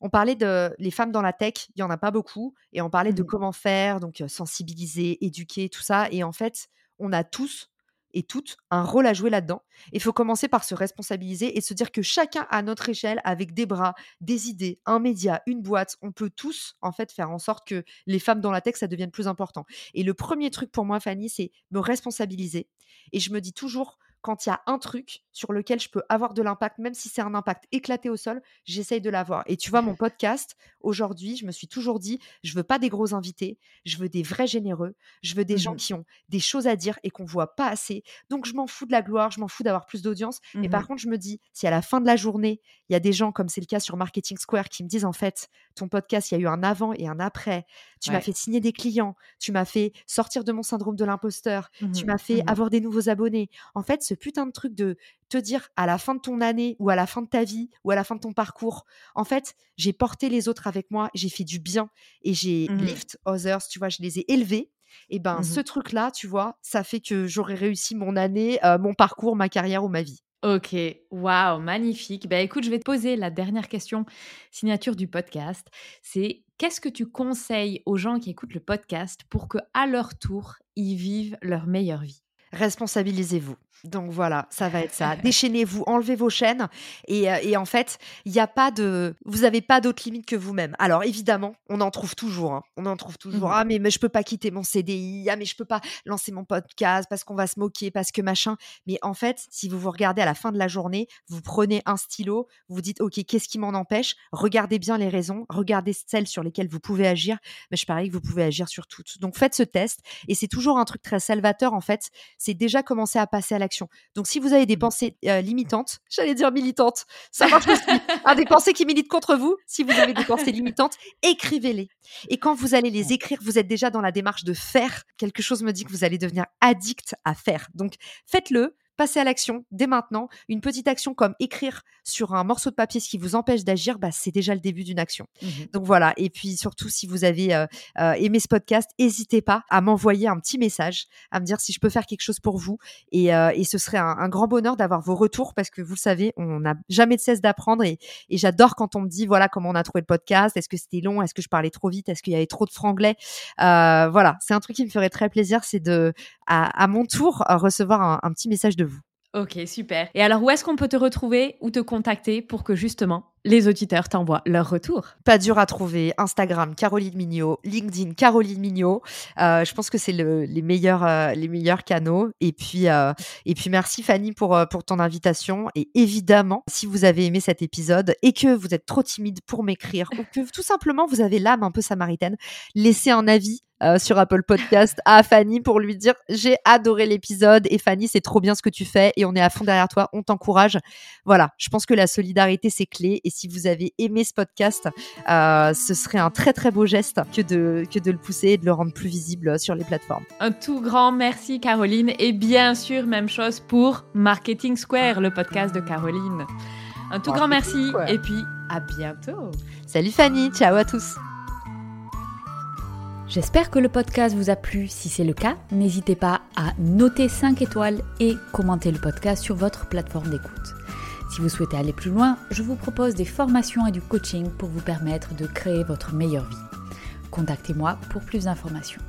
on parlait de les femmes dans la tech, il y en a pas beaucoup, et on parlait de mmh comment faire, donc sensibiliser, éduquer, tout ça. Et en fait, on a tous et toutes un rôle à jouer là-dedans. Il faut commencer par se responsabiliser et se dire que chacun à notre échelle, avec des bras, des idées, un média, une boîte, on peut tous en fait faire en sorte que les femmes dans la tech, ça devienne plus important. Et le premier truc pour moi, Fanny, c'est me responsabiliser. Et je me dis toujours, quand il y a un truc sur lequel je peux avoir de l'impact, même si c'est un impact éclaté au sol, j'essaye de l'avoir. Et tu vois, mon podcast, aujourd'hui, je me suis toujours dit, je veux pas des gros invités, je veux des vrais généreux, je veux des gens mmh qui ont des choses à dire et qu'on voit pas assez. Donc, je m'en fous de la gloire, je m'en fous d'avoir plus d'audience. Mais par mmh contre, je me dis, si à la fin de la journée, il y a des gens, comme c'est le cas sur Marketing Square, qui me disent, en fait, ton podcast, il y a eu un avant et un après. Tu m'as fait signer des clients, tu m'as fait sortir de mon syndrome de l'imposteur, tu mmh m'as fait avoir des nouveaux abonnés. En fait, ce putain de truc de te dire à la fin de ton année ou à la fin de ta vie ou à la fin de ton parcours, en fait, j'ai porté les autres avec moi, j'ai fait du bien et j'ai mmh lift others, tu vois, je les ai élevés. Et ben, mmh ce truc-là, tu vois, ça fait que j'aurais réussi mon année, mon parcours, ma carrière ou ma vie. Ok, waouh, magnifique. Ben écoute, je vais te poser la dernière question, signature du podcast. C'est qu'est-ce que tu conseilles aux gens qui écoutent le podcast pour que à leur tour ils vivent leur meilleure vie? Responsabilisez-vous. Donc voilà, ça va être ça. Déchaînez-vous, enlevez vos chaînes et, euh, et en fait, il n'y a pas de, vous n'avez pas d'autres limites que vous-même. Alors évidemment, on en trouve toujours. hein. On en trouve toujours. Mhm. Ah mais, mais je peux pas quitter mon CDI. Ah mais je peux pas lancer mon podcast parce qu'on va se moquer, parce que machin. Mais en fait, si vous vous regardez à la fin de la journée, vous prenez un stylo, vous vous dites ok, qu'est-ce qui m'en empêche? Regardez bien les raisons, regardez celles sur lesquelles vous pouvez agir. Mais je parie que vous pouvez agir sur toutes. Donc faites ce test et c'est toujours un truc très salvateur en fait. C'est déjà commencer à passer à l'action. Donc si vous avez des Mhm. pensées euh, limitantes, j'allais dire militantes, ça marche aussi. Ah, des pensées qui militent contre vous, si vous avez des pensées limitantes, écrivez-les. Et quand vous allez les écrire, vous êtes déjà dans la démarche de faire. Quelque chose me dit que vous allez devenir addict à faire. Donc faites-le. Passez à l'action dès maintenant. Une petite action comme écrire sur un morceau de papier ce qui vous empêche d'agir, bah, c'est déjà le début d'une action. Mhm. Donc voilà. Et puis surtout, si vous avez euh, euh, aimé ce podcast, n'hésitez pas à m'envoyer un petit message, à me dire si je peux faire quelque chose pour vous. Et, euh, et ce serait un, un grand bonheur d'avoir vos retours parce que vous le savez, on n'a jamais de cesse d'apprendre. Et, et j'adore quand on me dit voilà comment on a trouvé le podcast. Est-ce que c'était long Est-ce que je parlais trop vite Est-ce qu'il y avait trop de franglais? Voilà, c'est un truc qui me ferait très plaisir, c'est de à, à mon tour recevoir un, un petit message de vous. Ok, super. Et alors, où est-ce qu'on peut te retrouver ou te contacter pour que justement les auditeurs t'envoient leur retour? Pas dur à trouver. Instagram, Caroline Mignot. LinkedIn, Caroline Mignot. Euh, je pense que c'est le- les meilleurs, euh, les meilleurs canaux. Et puis, euh, et puis merci Fanny pour pour ton invitation. Et évidemment, si vous avez aimé cet épisode et que vous êtes trop timide pour m'écrire ou que tout simplement vous avez l'âme un peu samaritaine, laissez un avis. Euh, sur Apple Podcast à Fanny pour lui dire j'ai adoré l'épisode et Fanny c'est trop bien ce que tu fais et on est à fond derrière toi on t'encourage voilà je pense que la solidarité c'est clé et si vous avez aimé ce podcast euh, ce serait un très très beau geste que de, que de le pousser et de le rendre plus visible sur les plateformes. Un tout grand merci Caroline et bien sûr même chose pour Marketing Square, le podcast de Caroline. Un tout grand merci Square. et puis à bientôt. Salut Fanny, ciao à tous. J'espère que le podcast vous a plu. Si c'est le cas, n'hésitez pas à noter 5 étoiles et commenter le podcast sur votre plateforme d'écoute. Si vous souhaitez aller plus loin, je vous propose des formations et du coaching pour vous permettre de créer votre meilleure vie. Contactez-moi pour plus d'informations.